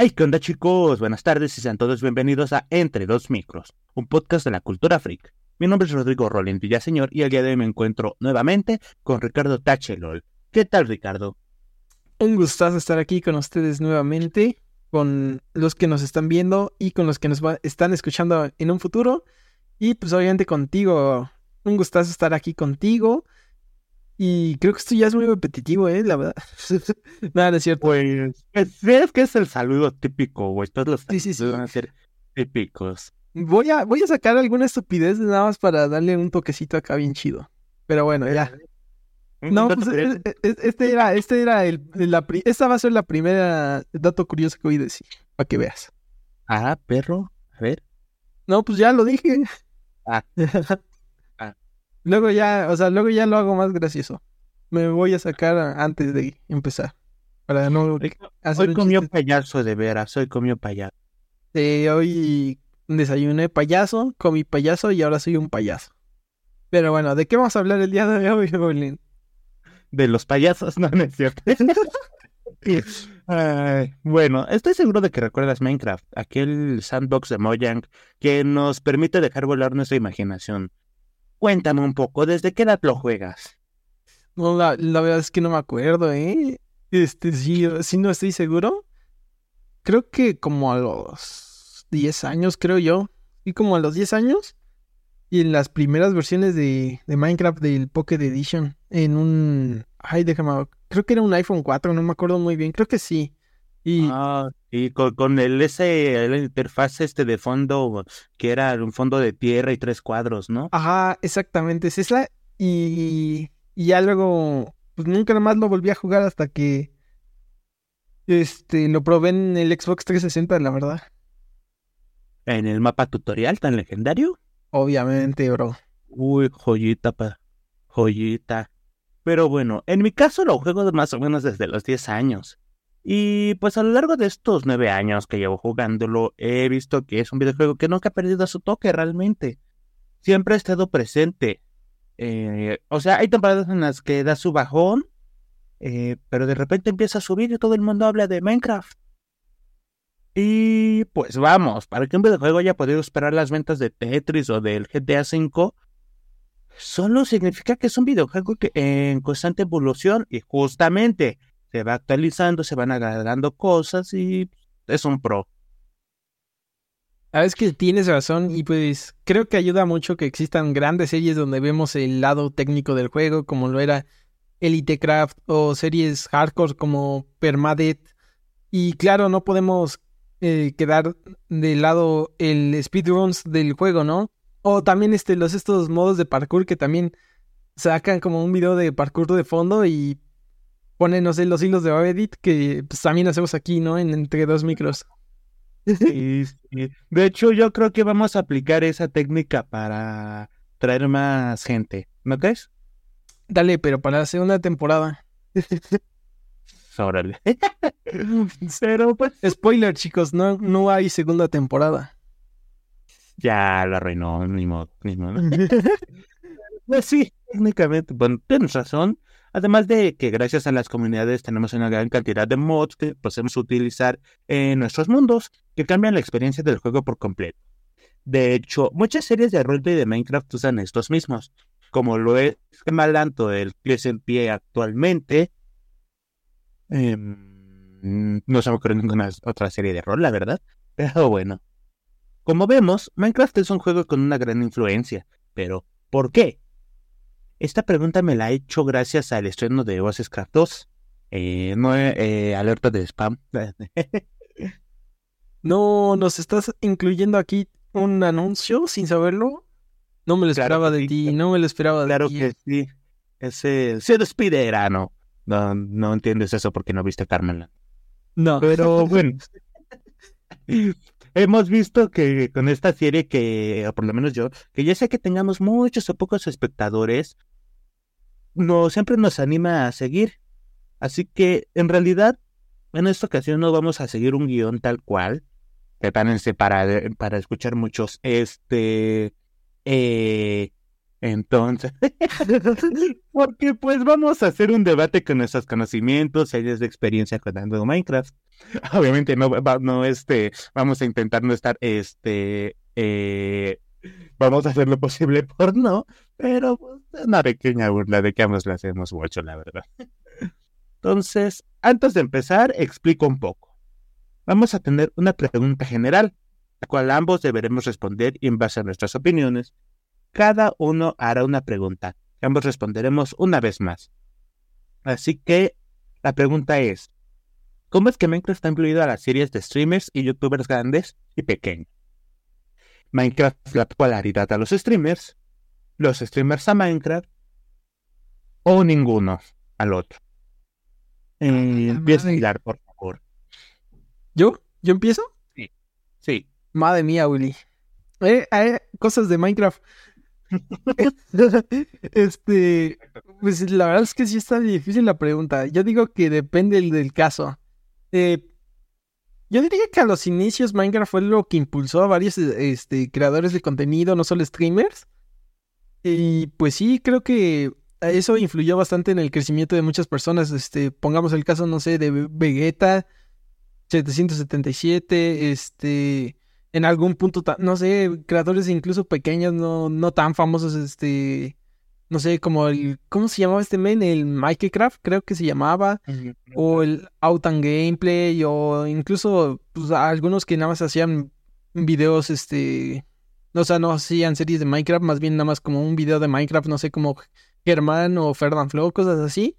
Hey, ¿qué onda chicos? Buenas tardes y sean todos bienvenidos a Entre Dos Micros, un podcast de la cultura freak. Mi nombre es Rodrigo Rolín Villaseñor y el día de hoy me encuentro nuevamente con Ricardo Tachelol. ¿Qué tal, Ricardo? Un gustazo estar aquí con ustedes nuevamente, con los que nos están viendo y con los que nos están escuchando en un futuro. Y pues obviamente contigo, un gustazo estar aquí contigo. Y creo que esto ya es muy repetitivo, ¿eh? La verdad. Nada, es cierto. Pues, es que es el saludo típico, güey. Todos los sí, sí, sí. van a ser típicos. Voy a, voy a sacar alguna estupidez nada más para darle un toquecito acá bien chido. Pero bueno, ya. No, pues e, e, e, este era, este era el, la, esta va a ser la primera dato curioso que voy a decir, para que veas. Ah, perro, a ver. No, pues ya lo dije. Ah. Luego ya, o sea, luego ya lo hago más gracioso. Me voy a sacar antes de empezar. Para no hacer Hoy comió payaso de veras, hoy comió payaso. Sí, hoy desayuné payaso, comí payaso y ahora soy un payaso. Pero bueno, ¿de qué vamos a hablar el día de hoy, Bolín? De los payasos, no, no es cierto. bueno, estoy seguro de que recuerdas Minecraft, aquel sandbox de Mojang que nos permite dejar volar nuestra imaginación. Cuéntame un poco, ¿desde qué edad lo juegas? No, la, verdad es que no me acuerdo, ¿eh? Este, sí, sí, no estoy seguro. Creo que como a los 10 años, creo yo. Y como a los 10 años. Y en las primeras versiones de, de Minecraft del Pocket Edition. En un... Ay, déjame... Creo que era un iPhone 4, no me acuerdo muy bien. Creo que sí. Y, ah, y con, el ese el interfaz este de fondo que era un fondo de tierra y tres cuadros, ¿no? Ajá, exactamente, es y, y ya luego pues nunca más lo volví a jugar hasta que este lo probé en el Xbox 360, la verdad. ¿En el mapa tutorial tan legendario? Obviamente, bro. Uy, joyita, pa. Joyita. Pero bueno, en mi caso lo juego más o menos desde los 10 años. Y pues a lo largo de estos nueve años que llevo jugándolo, he visto que es un videojuego que nunca ha perdido su toque realmente. Siempre ha estado presente. Eh, o sea, hay temporadas en las que da su bajón, eh, pero de repente empieza a subir y todo el mundo habla de Minecraft. Y pues vamos, para que un videojuego haya podido esperar las ventas de Tetris o del GTA V, solo significa que es un videojuego que, en constante evolución y justamente se va actualizando, se van agregando cosas y es un pro. Ah, es que tienes razón y pues creo que ayuda mucho que existan grandes series donde vemos el lado técnico del juego como lo era Elite Craft o series hardcore como Permadeath y claro no podemos eh, quedar de lado el speedruns del juego, ¿no? O también este los estos modos de parkour que también sacan como un video de parkour de fondo y pone, no sé, los hilos de Babedit que pues, también hacemos aquí, ¿no? En, entre dos micros. Sí, sí. De hecho, yo creo que vamos a aplicar esa técnica para traer más gente, ¿no crees? Dale, pero para la segunda temporada. Órale. Pero pues. Spoiler, chicos, no, no hay segunda temporada. Ya lo arruinó, ni modo, ni modo. pues sí, técnicamente, bueno, tienes razón. Además de que gracias a las comunidades tenemos una gran cantidad de mods que podemos utilizar en nuestros mundos que cambian la experiencia del juego por completo. De hecho, muchas series de roleplay de Minecraft usan estos mismos, como lo es Malanto el que es en pie actualmente. Em, no se me ocurre ninguna otra serie de rol, la verdad. Pero bueno. Como vemos, Minecraft es un juego con una gran influencia. Pero, ¿por qué? Esta pregunta me la he hecho gracias al estreno de Craft 2. Eh, no, eh, alerta de spam. no, ¿nos estás incluyendo aquí un anuncio sin saberlo? No me lo esperaba de ti, no me lo esperaba de ti. Claro que sí. Ese se despide, No, no entiendes eso porque no viste Carmen. No. Pero bueno. Hemos visto que con esta serie que, o por lo menos yo, que ya sea que tengamos muchos o pocos espectadores, no, siempre nos anima a seguir. Así que, en realidad, en esta ocasión no vamos a seguir un guion tal cual. Prepárense para, para escuchar muchos, este, eh, Entonces, porque pues vamos a hacer un debate con nuestros conocimientos, años de experiencia jugando Minecraft. Obviamente no, no, este, vamos a intentar no estar, este, eh, vamos a hacer lo posible por no, pero pues, una pequeña burla de que ambos lo hacemos mucho, la verdad. Entonces, antes de empezar, explico un poco. Vamos a tener una pregunta general, la cual ambos deberemos responder y en base a nuestras opiniones, cada uno hará una pregunta. Ambos responderemos una vez más. Así que la pregunta es, ¿cómo es que Minecraft está incluido a las series de streamers y youtubers grandes y pequeños? Minecraft la popularidad a los streamers, los streamers a Minecraft o ninguno al otro. Eh, empieza a por favor. ¿Yo? ¿Yo empiezo? Sí. Sí. Madre mía, Willy. Eh, eh, cosas de Minecraft. este, pues la verdad es que sí está difícil la pregunta. Yo digo que depende del caso. Eh, yo diría que a los inicios Minecraft fue lo que impulsó a varios este, creadores de contenido, no solo streamers. Y pues sí, creo que eso influyó bastante en el crecimiento de muchas personas. Este, pongamos el caso, no sé, de Vegeta 777, este, en algún punto, no sé, creadores incluso pequeños, no, no tan famosos, este, no sé, como el, ¿cómo se llamaba este men? El Minecraft, creo que se llamaba, o el Out and Gameplay, o incluso pues, algunos que nada más hacían videos, este, o sea, no hacían series de Minecraft, más bien nada más como un video de Minecraft, no sé, como Germán o Ferdinand Flow, cosas así.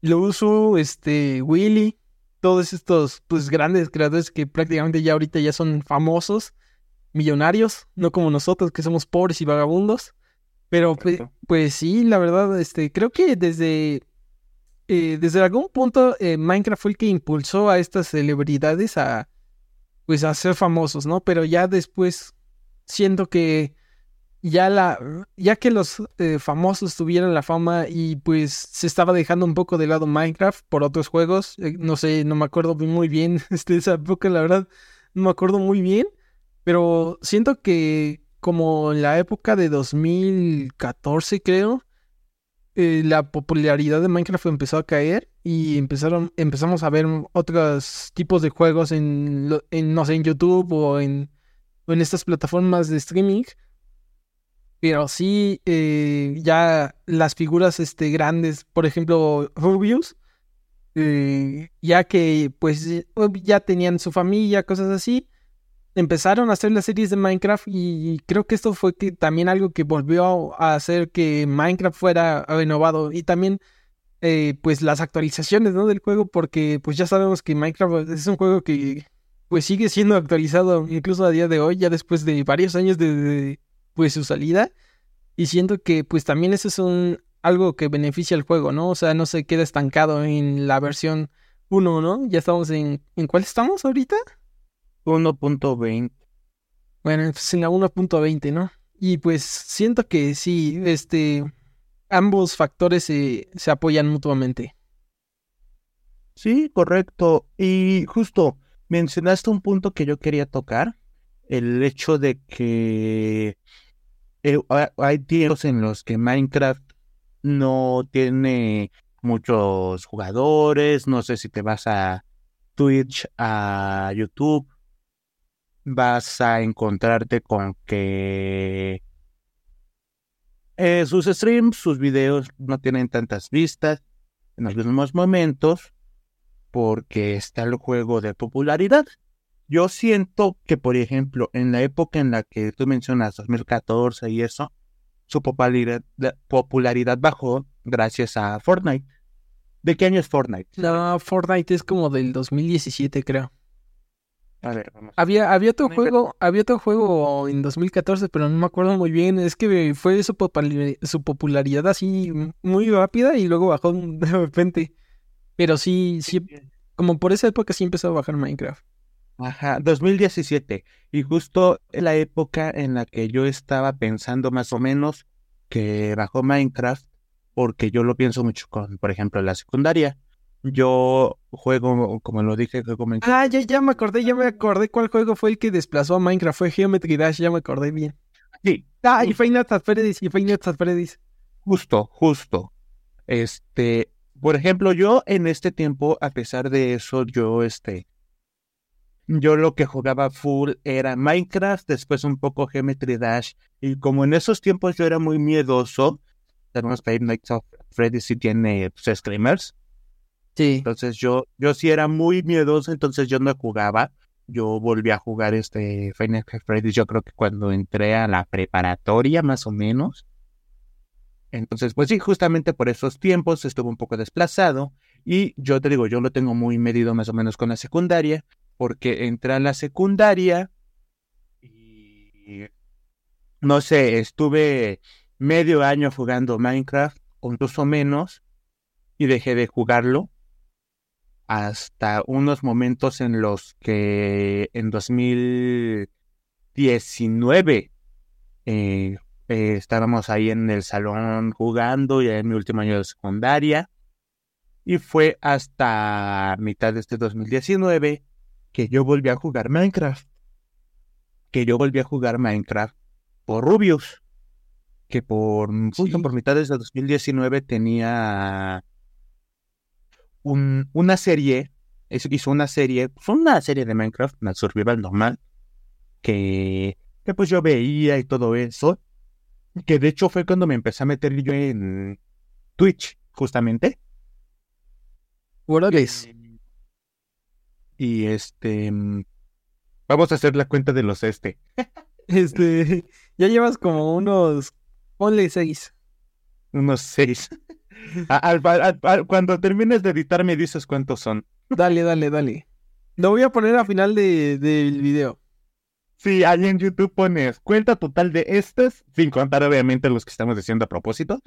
Lo uso, este, Willy, todos estos, pues, grandes creadores que prácticamente ya ahorita ya son famosos, millonarios, no como nosotros que somos pobres y vagabundos. Pero pues, pues, sí, la verdad, este, creo que desde, eh, desde algún punto eh, Minecraft fue el que impulsó a estas celebridades a, pues, a ser famosos, ¿no? Pero ya después siento que ya la ya que los eh, famosos tuvieron la fama y pues se estaba dejando un poco de lado Minecraft por otros juegos eh, no sé no me acuerdo muy bien este esa época la verdad no me acuerdo muy bien pero siento que como en la época de 2014 creo eh, la popularidad de Minecraft empezó a caer y empezaron empezamos a ver otros tipos de juegos en, en no sé en YouTube o en en estas plataformas de streaming pero sí, eh, ya las figuras este, grandes, por ejemplo, Rubius, eh, ya que pues ya tenían su familia, cosas así, empezaron a hacer las series de Minecraft y creo que esto fue que también algo que volvió a hacer que Minecraft fuera renovado y también eh, pues las actualizaciones ¿no? del juego porque pues ya sabemos que Minecraft es un juego que pues sigue siendo actualizado incluso a día de hoy ya después de varios años de pues su salida. Y siento que pues también eso es un algo que beneficia al juego, ¿no? O sea, no se queda estancado en la versión 1, ¿no? Ya estamos en... ¿En cuál estamos ahorita? 1.20. Bueno, pues en la 1.20, ¿no? Y pues siento que sí, este... Ambos factores se, se apoyan mutuamente. Sí, correcto. Y justo mencionaste un punto que yo quería tocar, el hecho de que eh, hay tiempos en los que Minecraft no tiene muchos jugadores, no sé si te vas a Twitch, a YouTube, vas a encontrarte con que eh, sus streams, sus videos no tienen tantas vistas en algunos momentos porque está el juego de popularidad. Yo siento que, por ejemplo, en la época en la que tú mencionas, 2014 y eso, su popularidad, popularidad bajó gracias a Fortnite. ¿De qué año es Fortnite? No, Fortnite es como del 2017, creo. A ver, vamos. Había, había otro juego, había otro juego en 2014, pero no me acuerdo muy bien. Es que fue su, su popularidad así muy rápida y luego bajó de repente. Pero sí, sí, como por esa época sí empezó a bajar Minecraft. Ajá, 2017. Y justo en la época en la que yo estaba pensando más o menos que bajó Minecraft, porque yo lo pienso mucho con, por ejemplo, la secundaria. Yo juego, como lo dije, juego Minecraft. Ah, ya, ya me acordé, ya me acordé cuál juego fue el que desplazó a Minecraft. Fue Geometry Dash, ya me acordé bien. Sí. Ah, y Nights at Freddy's, y Nights at Freddy's. Justo, justo. Este, por ejemplo, yo en este tiempo, a pesar de eso, yo este, yo lo que jugaba full era Minecraft, después un poco Geometry Dash, y como en esos tiempos yo era muy miedoso, tenemos Five Nights at Freddy's sí tiene pues, screamers, Sí. entonces yo, yo sí era muy miedoso, entonces yo no jugaba. Yo volví a jugar este Nights at Freddy's, yo creo que cuando entré a la preparatoria, más o menos. Entonces, pues sí, justamente por esos tiempos estuve un poco desplazado. Y yo te digo, yo lo tengo muy medido más o menos con la secundaria, porque entré a la secundaria y no sé, estuve medio año jugando Minecraft, o menos, y dejé de jugarlo hasta unos momentos en los que en 2019 eh, eh, estábamos ahí en el salón jugando, ya en mi último año de secundaria, y fue hasta mitad de este 2019 que yo volví a jugar Minecraft, que yo volví a jugar Minecraft por Rubius, que por justo Sí. por mitad de este 2019 tenía un, una serie, hizo hizo una serie, fue una serie de Minecraft, una survival normal, que, que pues yo veía y todo eso, que de hecho fue cuando me empecé a meter yo en Twitch, justamente. Órales. Y este, vamos a hacer la cuenta de los este, Este, ya llevas como unos, ponle seis. unos seis. A- al- al- al- cuando termines de editar me dices cuántos son. Dale, dale, dale. Lo voy a poner al final de, del video. Sí, ahí en YouTube pones cuenta total de estos, sin contar obviamente los que estamos diciendo a propósito.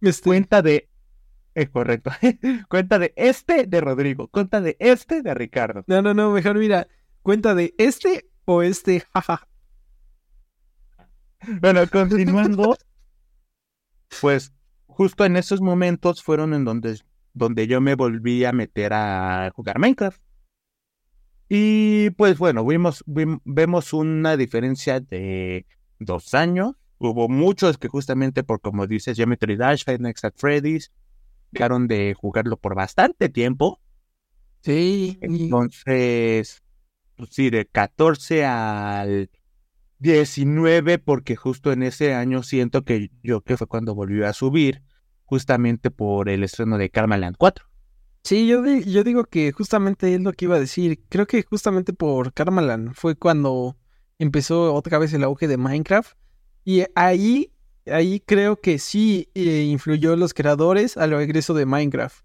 Este, Cuenta de. Es correcto. cuenta de este de Rodrigo. Cuenta de este de Ricardo. no, no, no, mejor mira, cuenta de este o este. Bueno, continuando. pues justo en esos momentos fueron en donde, donde yo me volví a meter a jugar Minecraft. Y pues bueno, vimos, vemos una diferencia de dos años. Hubo muchos que justamente por, como dices, Geometry Dash, Five Nights at Freddy's, dejaron de jugarlo por bastante tiempo. Sí. Entonces, pues sí, de 14 al 19, porque justo en ese año siento que yo que fue cuando volvió a subir, justamente por el estreno de Karmaland 4. Sí, yo, yo digo que justamente es lo que iba a decir. Creo que justamente por Karmaland fue cuando empezó otra vez el auge de Minecraft. Y ahí, ahí creo que sí eh, influyó los creadores al regreso de Minecraft.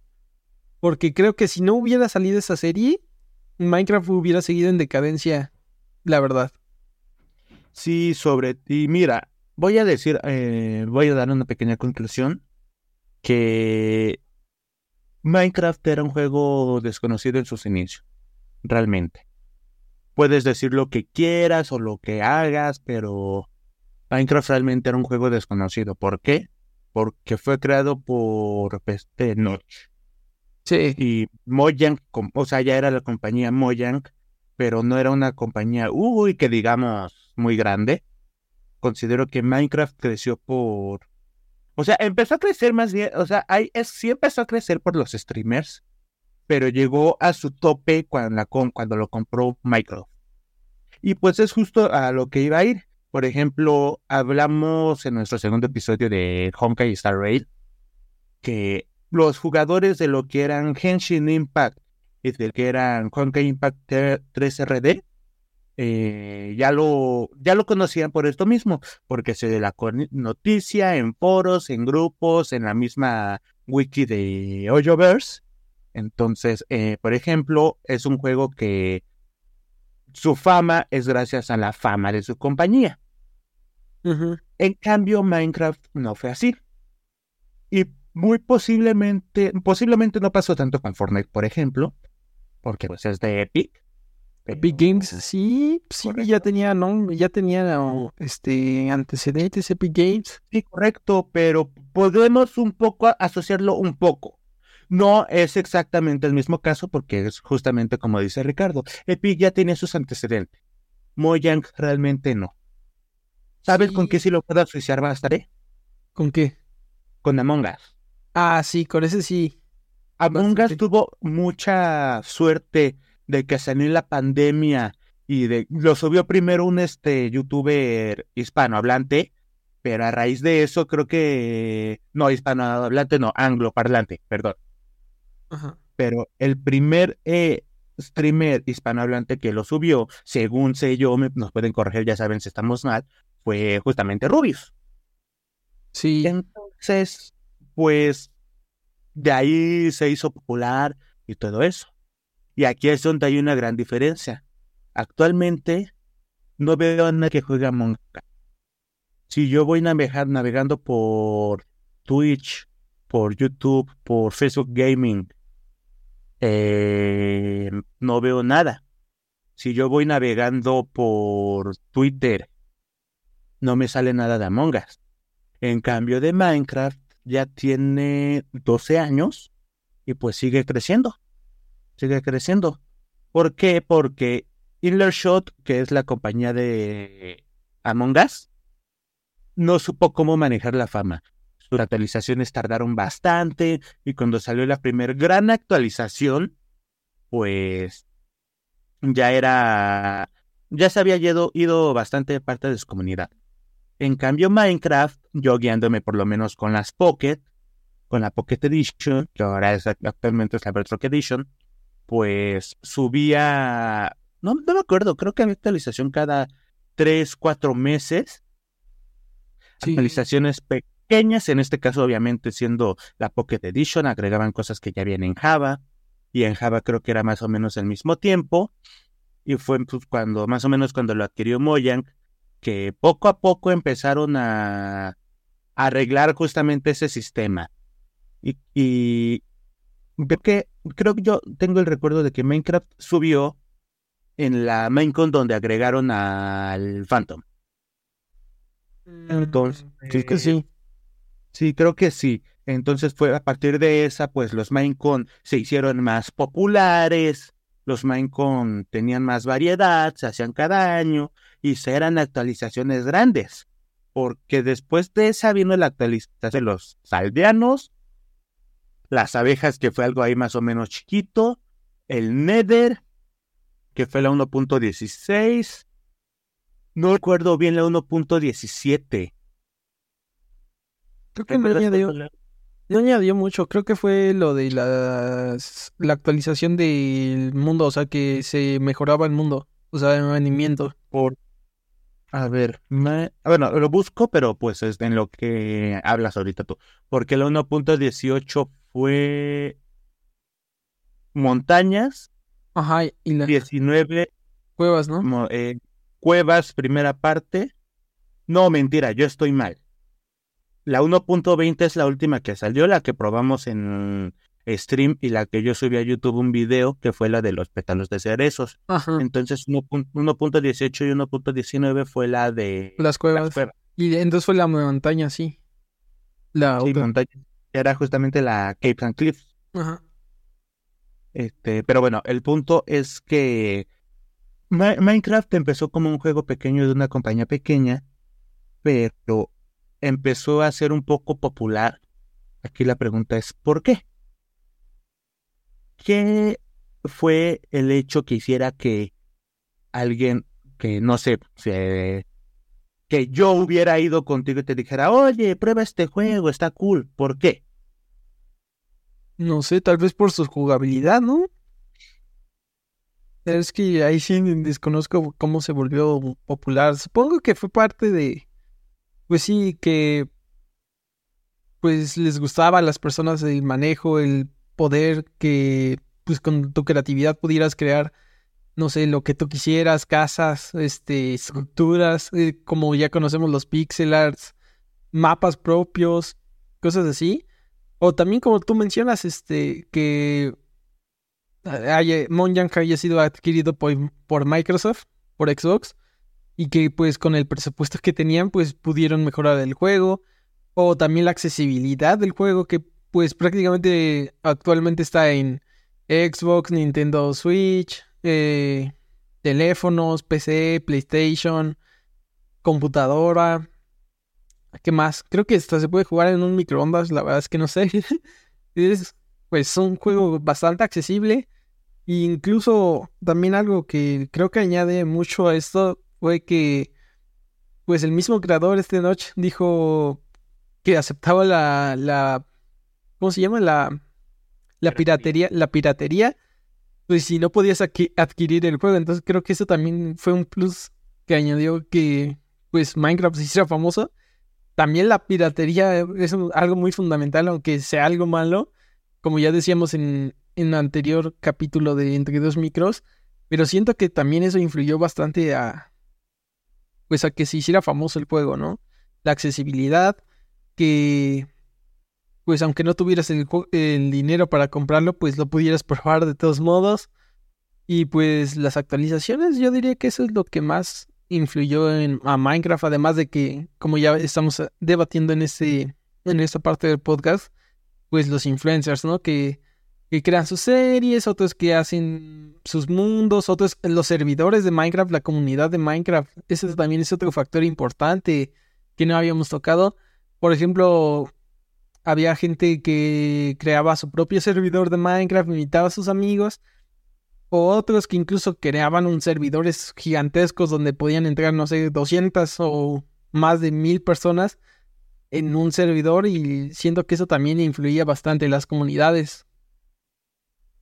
Porque creo que si no hubiera salido esa serie, Minecraft hubiera seguido en decadencia, la verdad. Sí, sobre ti. Mira, voy a decir, eh, voy a dar una pequeña conclusión, que Minecraft era un juego desconocido en sus inicios, realmente. Puedes decir lo que quieras o lo que hagas, pero Minecraft realmente era un juego desconocido. ¿Por qué? Porque fue creado por este Notch. Sí. Y Mojang, o sea, ya era la compañía Mojang, pero no era una compañía, uy, que digamos, muy grande. Considero que Minecraft creció por... O sea, empezó a crecer más bien, o sea, hay, es, sí empezó a crecer por los streamers, pero llegó a su tope cuando, la, cuando lo compró Microsoft. Y pues es justo a lo que iba a ir. Por ejemplo, hablamos en nuestro segundo episodio de Honkai Star Rail que los jugadores de lo que eran Henshin Impact y de que eran Honkai Impact 3RD eh, ya lo ya lo conocían por esto mismo, porque se de la noticia en foros, en grupos, en la misma wiki de Hoyoverse. Entonces, eh, por ejemplo, es un juego que su fama es gracias a la fama de su compañía. En cambio, Minecraft no fue así. Y muy posiblemente, posiblemente no pasó tanto con Fortnite, por ejemplo, porque pues es de Epic. Epic Games, sí, sí, Correcto. ya tenía, ¿no? Ya tenía oh, este antecedentes Epic Games. Sí, correcto, pero podemos un poco asociarlo un poco. No es exactamente el mismo caso porque es justamente como dice Ricardo. Epic ya tiene sus antecedentes. Mojang realmente no. ¿Sabes Sí. con qué sí lo puedo asociar bastante? ¿Con qué? Con Among Us. Ah, sí, con ese sí. Among Us tuvo mucha suerte de que salió en la pandemia y de lo subió primero un este youtuber hispanohablante, pero a raíz de eso creo que no hispanohablante, no angloparlante, perdón. Ajá. Pero el primer eh, streamer hispanohablante que lo subió, según sé yo, me- nos pueden corregir, ya saben si estamos mal, fue justamente Rubius. Sí. Entonces, pues de ahí se hizo popular y todo eso. Y aquí es donde hay una gran diferencia. Actualmente no veo a nadie que juegue Among Us. Si yo voy navegar, navegando por Twitch, por YouTube, por Facebook Gaming, eh, no veo nada. Si yo voy navegando por Twitter, no me sale nada de Among Us. En cambio de Minecraft ya tiene 12 años y pues sigue creciendo. Sigue creciendo. ¿Por qué? Porque Inlershot, que es la compañía de Among Us, no supo cómo manejar la fama. Sus actualizaciones tardaron bastante y cuando salió la primera gran actualización, pues ya era, ya se había ido, ido bastante parte de su comunidad. En cambio, Minecraft, yo guiándome por lo menos con las Pocket, con la Pocket Edition, que ahora es, actualmente es la Retro Edition, pues subía, no, no me acuerdo, creo que había actualización cada 3, 4 meses. Sí. Actualizaciones pequeñas, en este caso obviamente siendo la Pocket Edition, agregaban cosas que ya vienen en Java, y en Java creo que era más o menos el mismo tiempo, y fue pues, cuando, más o menos cuando lo adquirió Mojang, que poco a poco empezaron a arreglar justamente ese sistema. Y, y creo que creo que yo tengo el recuerdo de que Minecraft subió en la Minecon donde agregaron al Phantom. Entonces, Sí, que sí. Sí, creo que sí. Entonces fue a partir de esa, pues los Minecon se hicieron más populares, los Minecon tenían más variedad, se hacían cada año y se eran actualizaciones grandes. Porque después de esa vino la actualización de los aldeanos, las abejas, que fue algo ahí más o menos chiquito, el Nether, que fue la 1.16. No recuerdo bien la 1.17. Creo que no añadió, no añadió mucho. Creo que fue lo de las, la actualización del mundo, o sea, que se mejoraba el mundo, o sea, el rendimiento. Por... A ver, me- bueno, lo busco, pero pues es en lo que hablas ahorita tú. Porque la 1.18 fue montañas, Ajá, y las 19 cuevas, ¿no? eh, cuevas, primera parte. No, mentira, yo estoy mal. La 1.20 es la última que salió, la que probamos en stream y la que yo subí a YouTube un video, que fue la de los pétalos de cerezos. Ajá, Entonces 1.18 y 1.19 fue la de las cuevas. las cuevas. Y entonces fue la montaña, sí. La Sí, otra. montaña. Era justamente la Cape and Cliffs. Ajá. Este, pero bueno, el punto es que Mi- Minecraft empezó como un juego pequeño de una compañía pequeña, pero empezó a ser un poco popular. Aquí la pregunta es, ¿por qué? ¿Qué fue el hecho que hiciera que alguien que no sé, se- que yo hubiera ido contigo y te dijera, oye, prueba este juego, está cool? ¿Por qué? No sé, tal vez por su jugabilidad, ¿no? Pero es que ahí sí desconozco cómo se volvió popular. Supongo que fue parte de, pues sí, que pues les gustaba a las personas el manejo, el poder que pues con tu creatividad pudieras crear, no sé, lo que tú quisieras, casas, este, estructuras, eh, como ya conocemos los pixel arts, mapas propios, cosas así. O también como tú mencionas, este, que haya, haya sido adquirido por, por Microsoft, por Xbox, y que pues con el presupuesto que tenían, pues pudieron mejorar el juego. O también la accesibilidad del juego, que pues prácticamente actualmente está en Xbox, Nintendo Switch, eh, teléfonos, PC, PlayStation. computadora. ¿Qué más? Creo que hasta se puede jugar en un microondas, la verdad es que no sé. es pues un juego bastante accesible. E incluso también algo que creo que añade mucho a esto fue que pues el mismo creador este noche dijo que aceptaba la, la ¿cómo se llama? La, la piratería, la piratería, pues si no podías adquirir el juego. Entonces creo que eso también fue un plus que añadió que pues Minecraft se hiciera famoso. También la piratería es algo muy fundamental, aunque sea algo malo, como ya decíamos en, en el anterior capítulo de Entre dos micros, pero siento que también eso influyó bastante a pues a que se hiciera famoso el juego, ¿no? La accesibilidad, que pues aunque no tuvieras el, el dinero para comprarlo, pues lo pudieras probar de todos modos. Y pues las actualizaciones, yo diría que eso es lo que más influyó en a Minecraft, además de que, como ya estamos debatiendo en este, en esta parte del podcast, pues los influencers, ¿no? Que, que crean sus series, otros que hacen sus mundos, otros los servidores de Minecraft, la comunidad de Minecraft. Ese también es otro factor importante que no habíamos tocado. Por ejemplo, había gente que creaba su propio servidor de Minecraft, invitaba a sus amigos, o otros que incluso creaban un servidores gigantescos donde podían entrar, no sé, 200 o más de mil personas en un servidor y siento que eso también influía bastante en las comunidades.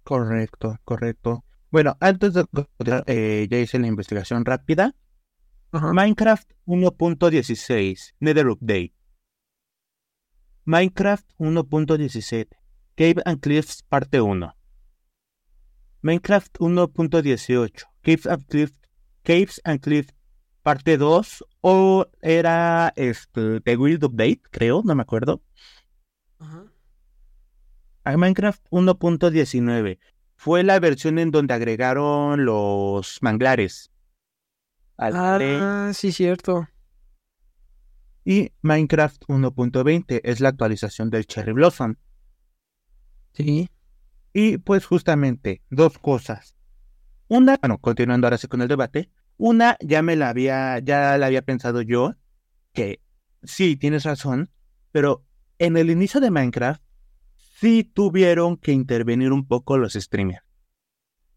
Correcto, correcto. Bueno, antes de eh, ya hice la investigación rápida. Minecraft 1.16, Nether Update. Minecraft 1.17, Cave and Cliffs parte 1. Minecraft 1.18, Caves and Cliffs, Caves and Cliffs parte 2 o era este, The Wild Update, creo, no me acuerdo. Minecraft 1.19 fue la versión en donde agregaron los manglares. ah, sí, cierto. Y Minecraft 1.20 es la actualización del Cherry Blossom. Sí. Y pues justamente dos cosas. Una, bueno, continuando ahora sí con el debate. Una, ya me la había, ya la había pensado yo, que sí, tienes razón, pero en el inicio de Minecraft sí tuvieron que intervenir un poco los streamers.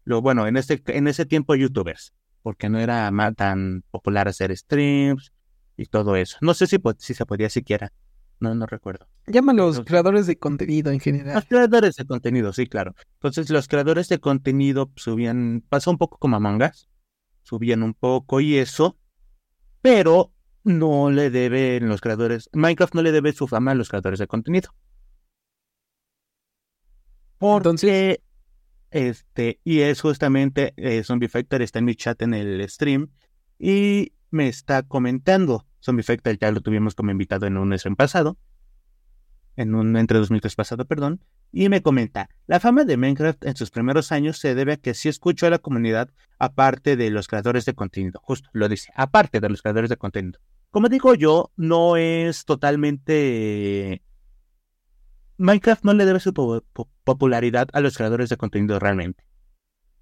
Lo bueno, en ese, en ese tiempo youtubers, porque no era tan popular hacer streams, y todo eso. No sé si, si se podía siquiera. No, no recuerdo. los creadores de contenido en general. Los creadores de contenido, sí, claro. Entonces los creadores de contenido subían, pasó un poco como a mangas, subían un poco y eso, pero no le deben los creadores, Minecraft no le debe su fama a los creadores de contenido. Porque, Entonces... este, y es justamente, eh, Zombie Factor está en mi chat en el stream, y me está comentando. Zombie Factor ya lo tuvimos como invitado en un stream pasado, en un entre 2003 pasado, perdón, y me comenta, la fama de Minecraft en sus primeros años se debe a que sí escuchó a la comunidad aparte de los creadores de contenido, justo lo dice, aparte de los creadores de contenido. Como digo yo, no es totalmente... Minecraft no le debe su popularidad a los creadores de contenido realmente,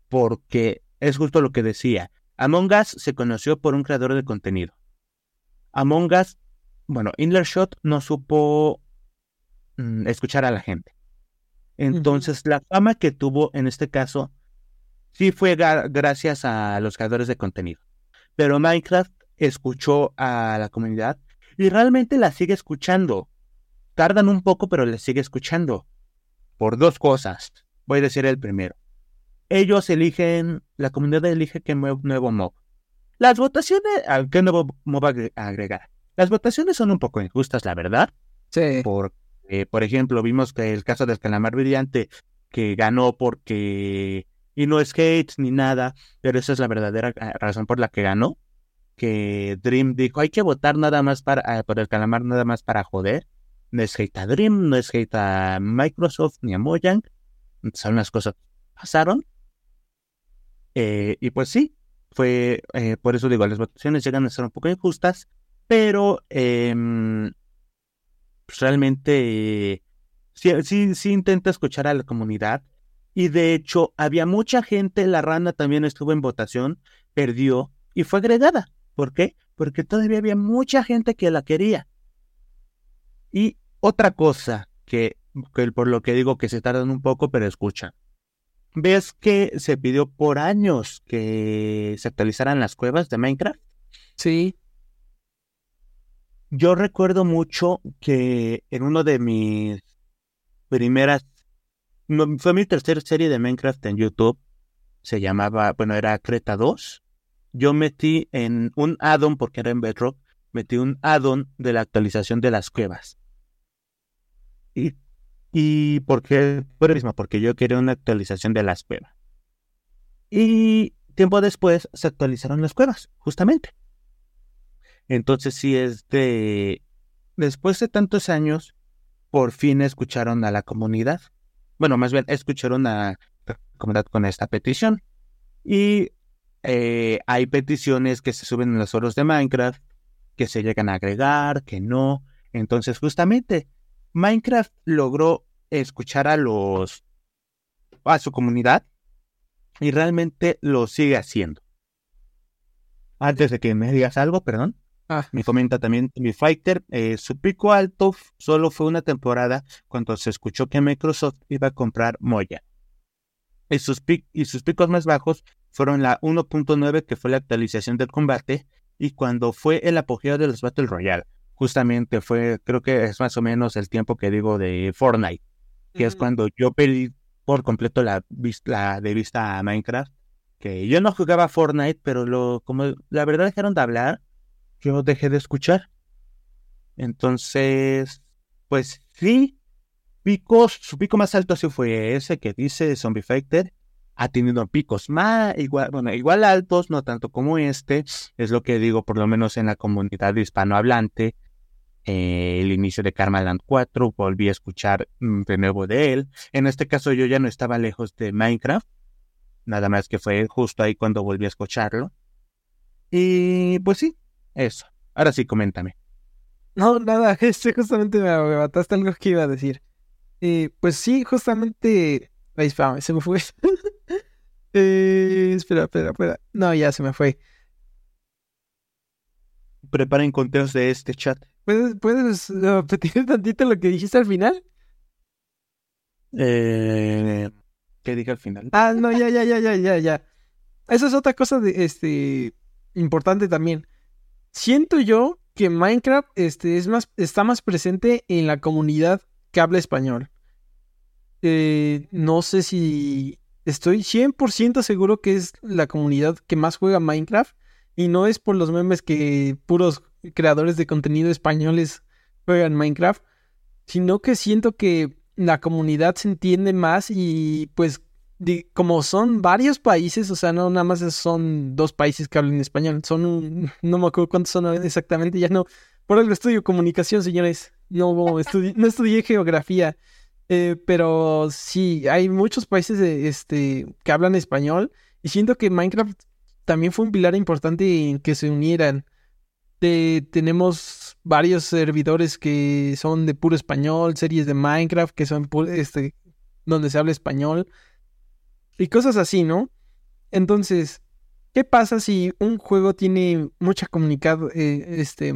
porque es justo lo que decía, Among Us se conoció por un creador de contenido. Among Us, bueno, Inlershot no supo mm, escuchar a la gente. Entonces, la fama que tuvo en este caso sí fue gracias a los creadores de contenido. Pero Minecraft escuchó a la comunidad y realmente la sigue escuchando. Tardan un poco, pero le sigue escuchando. Por dos cosas. Voy a decir el primero ellos eligen, la comunidad elige qué nuevo mob. Las votaciones, ¿qué nuevo mob agregar? Las votaciones son un poco injustas, la verdad. Sí. Porque, por ejemplo, vimos que el caso del calamar brillante, que ganó porque, y no es hate ni nada, pero esa es la verdadera ah, razón por la que ganó. Que Dream dijo, hay que votar nada más para, ah, por el calamar, nada más para joder. No es hate a Dream, no es hate a Microsoft ni a Mojang. Son las cosas pasaron eh, y pues sí, fue, eh, por eso digo, las votaciones llegan a ser un poco injustas, pero em, pues realmente sí, sí, sí intenta escuchar a la comunidad. Y de hecho, había mucha gente, la rana también estuvo en votación, perdió y fue agregada. ¿Por qué? porque todavía había mucha gente que la quería. Y otra cosa que, que por lo que digo que se tardan un poco, pero escucha. ¿Ves que se pidió por años que se actualizaran las cuevas de Minecraft? Sí. Yo recuerdo mucho que en uno de mis primeras, fue mi tercera serie de Minecraft en YouTube, se llamaba, bueno, era Creta 2. Yo metí en un add-on, porque era en Bedrock, metí un add-on de la actualización de las cuevas. Y, y por qué, porque yo quería una actualización de las cuevas. Y tiempo después se actualizaron las cuevas, justamente. Entonces sí es de... Después de tantos años, por fin escucharon a la comunidad. Bueno, más bien escucharon a la comunidad con esta petición. Y eh, hay peticiones que se suben en los foros de Minecraft, que se llegan a agregar, que no. Entonces, justamente, Minecraft logró escuchar a los a su comunidad y realmente lo sigue haciendo. Antes de que me digas algo, perdón. Ah. Me comenta también mi Fighter, eh, su pico alto solo fue una temporada cuando se escuchó que Microsoft iba a comprar Moya. Y sus, y sus picos más bajos fueron la 1.9 que fue la actualización del combate y cuando fue el apogeo de los Battle Royale. Justamente fue, creo que es más o menos el tiempo que digo de Fortnite, que es cuando yo perdí por completo la, la de vista a Minecraft, que yo no jugaba Fortnite, pero lo, como la verdad dejaron de hablar, yo dejé de escuchar. Entonces, pues sí, picos, su pico más alto sí fue ese que dice Zombie Fighter. Ha tenido picos más, igual, bueno, igual altos, no tanto como este. Es lo que digo, por lo menos en la comunidad hispanohablante. Eh, el inicio de Karmaland 4, volví a escuchar mm, de nuevo de él. En este caso yo ya no estaba lejos de Minecraft, nada más que fue justo ahí cuando volví a escucharlo. Y pues sí, eso. Ahora sí, coméntame. No, nada, este justamente me, mataste algo que iba a decir. Eh, pues sí, justamente. Espérame, se me fue. eh, espera, espera, espera. No, ya se me fue. Preparen conteos de este chat. ¿Puedes, puedes repetir tantito lo que dijiste al final? Eh, ¿Qué dije al final? Ah, no, ya, ya, ya, ya, ya, ya. Esa es otra cosa de este importante también. Siento yo que Minecraft este, es más, está más presente en la comunidad que habla español. Eh, no sé si estoy 100% seguro que es la comunidad que más juega Minecraft y no es por los memes que puros creadores de contenido españoles juegan Minecraft, sino que siento que la comunidad se entiende más y pues como son varios países, o sea, no nada más son dos países que hablan español, son, no me acuerdo cuántos son exactamente, ya no, por el estudio comunicación, señores, no, no estudié geografía, eh, pero sí, hay muchos países este, que hablan español y siento que Minecraft también fue un pilar importante en que se unieran. tenemos varios servidores que son de puro español, series de Minecraft que son este, donde se habla español y cosas así, ¿no? Entonces, ¿qué pasa si un juego tiene mucha comunicado, eh, este,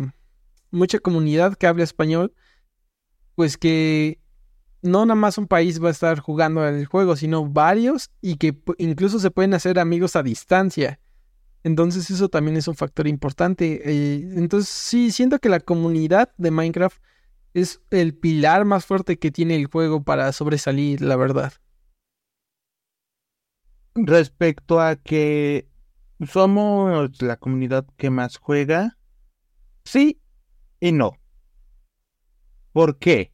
mucha comunidad que habla español? Pues que no nada más un país va a estar jugando el juego, sino varios y que incluso se pueden hacer amigos a distancia. Entonces eso también es un factor importante. Eh, entonces sí, siento que la comunidad de Minecraft es el pilar más fuerte que tiene el juego para sobresalir, la verdad respecto a que somos la comunidad que más juega, sí y no. ¿Por qué?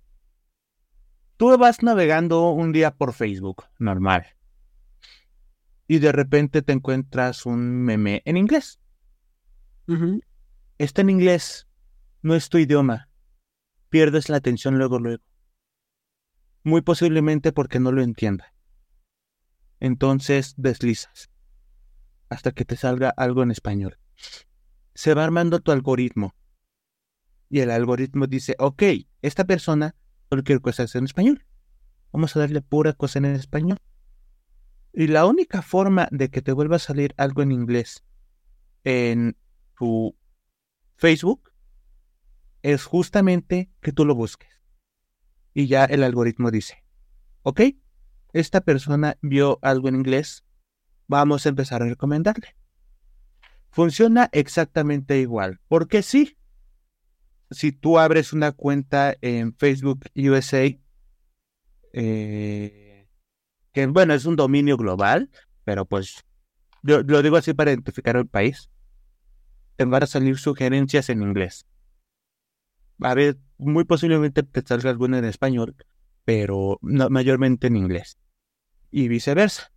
Tú vas navegando un día por Facebook, normal, y de repente te encuentras un meme en inglés. Está en inglés, no es tu idioma. Pierdes la atención luego, luego. Muy posiblemente porque no lo entiendas. Entonces deslizas hasta que te salga algo en español. Se va armando tu algoritmo. Y el algoritmo dice, ok, esta persona solo quiere cosas en español. Vamos a darle pura cosa en español. Y la única forma de que te vuelva a salir algo en inglés en tu Facebook es justamente que tú lo busques. Y ya el algoritmo dice, ok, esta persona vio algo en inglés, vamos a empezar a recomendarle. Funciona exactamente igual, porque sí, si tú abres una cuenta en Facebook USA, eh, que bueno, es un dominio global, pero pues yo lo digo así para identificar el país, te van a salir sugerencias en inglés. A ver, muy posiblemente te salga alguna en español, pero mayormente en inglés. Y viceversa.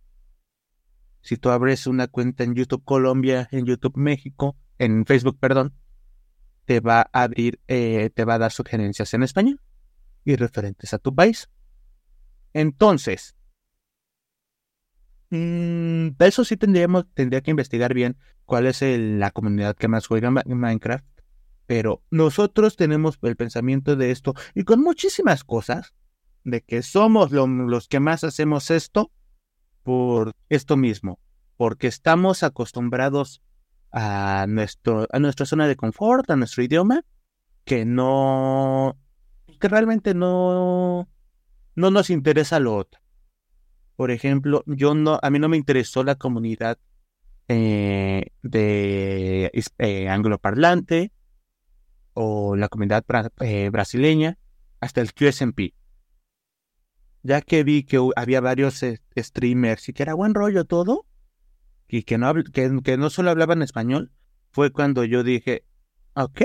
Si tú abres una cuenta en YouTube Colombia, en YouTube México, en Facebook, perdón, te va a abrir, eh, te va a dar sugerencias en español y referentes a tu país. Entonces, mmm, eso sí tendríamos, tendría que investigar bien cuál es la comunidad que más juega en Minecraft. Pero nosotros tenemos el pensamiento de esto y con muchísimas cosas, de que somos los que más hacemos esto por esto mismo, porque estamos acostumbrados a, nuestro, a nuestra zona de confort, a nuestro idioma, que no, que realmente no, no nos interesa lo otro. Por ejemplo, yo no, a mí no me interesó la comunidad eh, de eh, angloparlante o la comunidad eh, brasileña hasta el QSMP. Ya que vi que había varios streamers y que era buen rollo todo, y que no, que, no solo hablaban español, fue cuando yo dije, ok.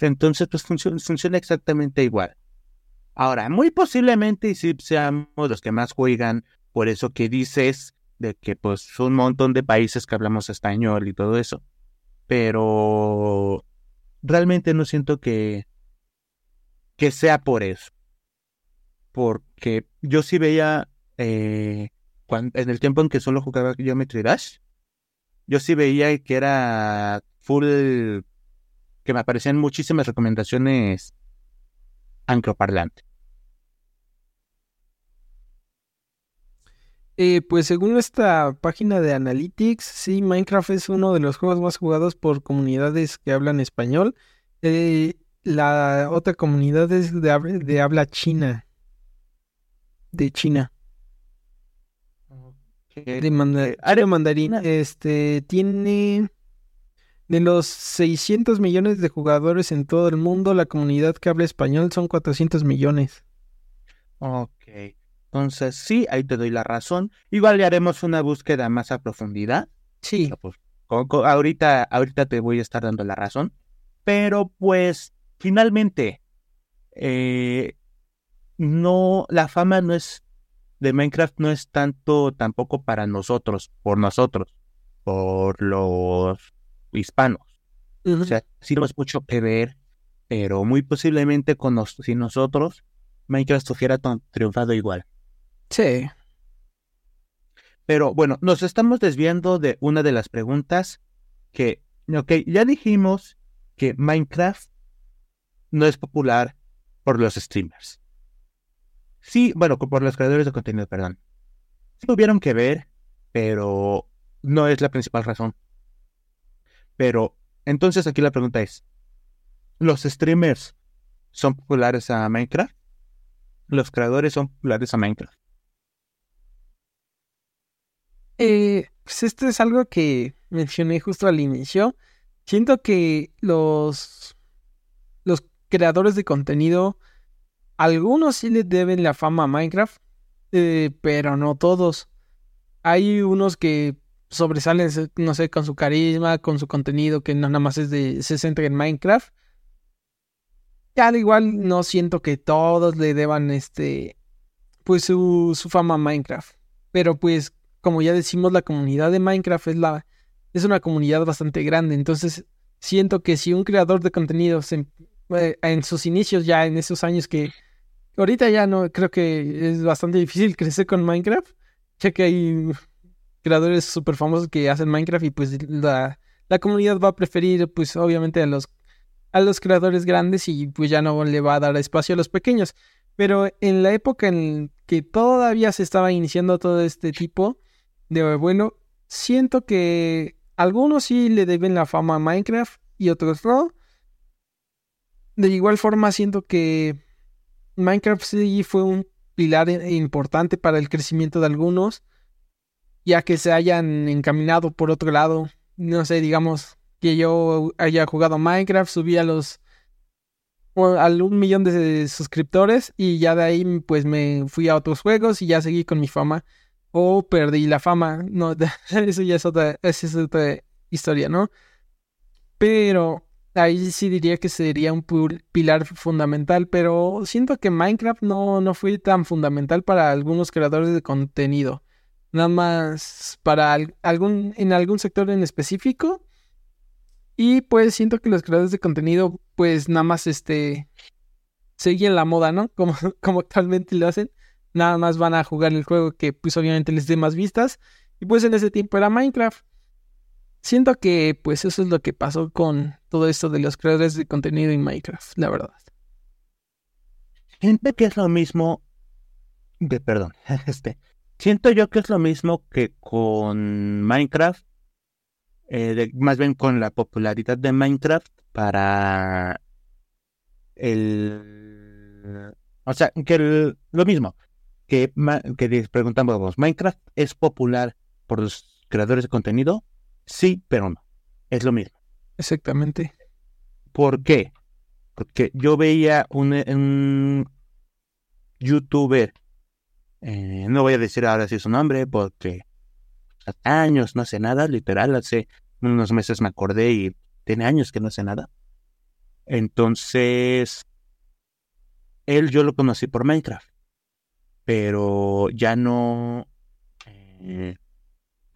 Entonces, pues funciona, funciona exactamente igual. Ahora, muy posiblemente, y si seamos los que más juegan, por eso que dices de que pues un montón de países que hablamos español y todo eso. Pero realmente no siento que, que sea por eso. Porque yo sí veía eh, en el tiempo en que solo jugaba Geometry Dash, yo sí veía que era full, que me aparecían muchísimas recomendaciones angloparlante. Eh, pues según esta página de Analytics, sí, Minecraft es uno de los juegos más jugados por comunidades que hablan español. Eh, la otra comunidad es de habla china. De China de área mandarín, este, tiene de los 600 millones de jugadores en todo el mundo, la comunidad que habla español son 400 millones. Ok, entonces sí, ahí te doy la razón. Igual le haremos una búsqueda más a profundidad. Sí. Pues, ahorita, ahorita te voy a estar dando la razón. Pero pues, finalmente, eh, no, la fama no es de Minecraft no es tanto tampoco para nosotros, por nosotros, por los hispanos. O sea, sí tenemos mucho que ver, pero muy posiblemente con si nosotros, Minecraft hubiera triunfado igual. Sí. Pero bueno, nos estamos desviando de una de las preguntas que, ok, ya dijimos que Minecraft no es popular por los streamers. Sí, bueno, por los creadores de contenido, perdón. Sí tuvieron que ver, pero no es la principal razón. Pero entonces aquí la pregunta es, ¿los streamers son populares a Minecraft? ¿Los creadores son populares a Minecraft? Eh, pues esto es algo que mencioné justo al inicio. Siento que los, los creadores de contenido algunos sí le deben la fama a Minecraft, eh, pero no todos. Hay unos que sobresalen, no sé, con su carisma, con su contenido, que no nada más es de, se centra en Minecraft. Y al igual no siento que todos le deban este pues su, fama a Minecraft. Pero pues, como ya decimos, la comunidad de Minecraft es la es una comunidad bastante grande. Entonces, siento que si un creador de contenido eh, en sus inicios, ya en esos años que Ahorita ya no, creo que es bastante difícil crecer con Minecraft, ya que hay creadores súper famosos que hacen Minecraft y pues la, la, comunidad va a preferir pues obviamente a los, a los creadores grandes y pues ya no le va a dar espacio a los pequeños. Pero en la época en que todavía se estaba iniciando todo este tipo de bueno, siento que algunos sí le deben la fama a Minecraft y otros no. De igual forma, siento que Minecraft sí fue un pilar importante para el crecimiento de algunos, ya que se hayan encaminado por otro lado. No sé, digamos que yo haya jugado Minecraft, subí a los al un millón de suscriptores y ya de ahí pues me fui a otros juegos y ya seguí con mi fama o perdí la fama. No, eso ya es otra, es otra historia, ¿no? Pero ahí sí diría que sería un pilar fundamental, pero siento que Minecraft no, no fue tan fundamental para algunos creadores de contenido. Nada más para algún, en algún sector en específico. Y pues siento que los creadores de contenido, pues nada más este seguían la moda, ¿no? Como, como actualmente lo hacen. Nada más van a jugar el juego que pues obviamente les dé más vistas. Y pues en ese tiempo era Minecraft. Siento que pues eso es lo que pasó con todo esto de los creadores de contenido en Minecraft, la verdad. Siento que es lo mismo de perdón, este, siento yo que es lo mismo que con Minecraft, eh, más bien con la popularidad de Minecraft para el, o sea, que lo mismo, que, que preguntamos, ¿Minecraft es popular por los creadores de contenido? Sí, pero no. Es lo mismo. Exactamente. ¿Por qué? Porque yo veía un, youtuber, eh, no voy a decir ahora si su nombre, porque hace años no sé nada, literal, hace unos meses me acordé y tiene años que no sé nada. Entonces, él yo lo conocí por Minecraft, pero ya no, eh,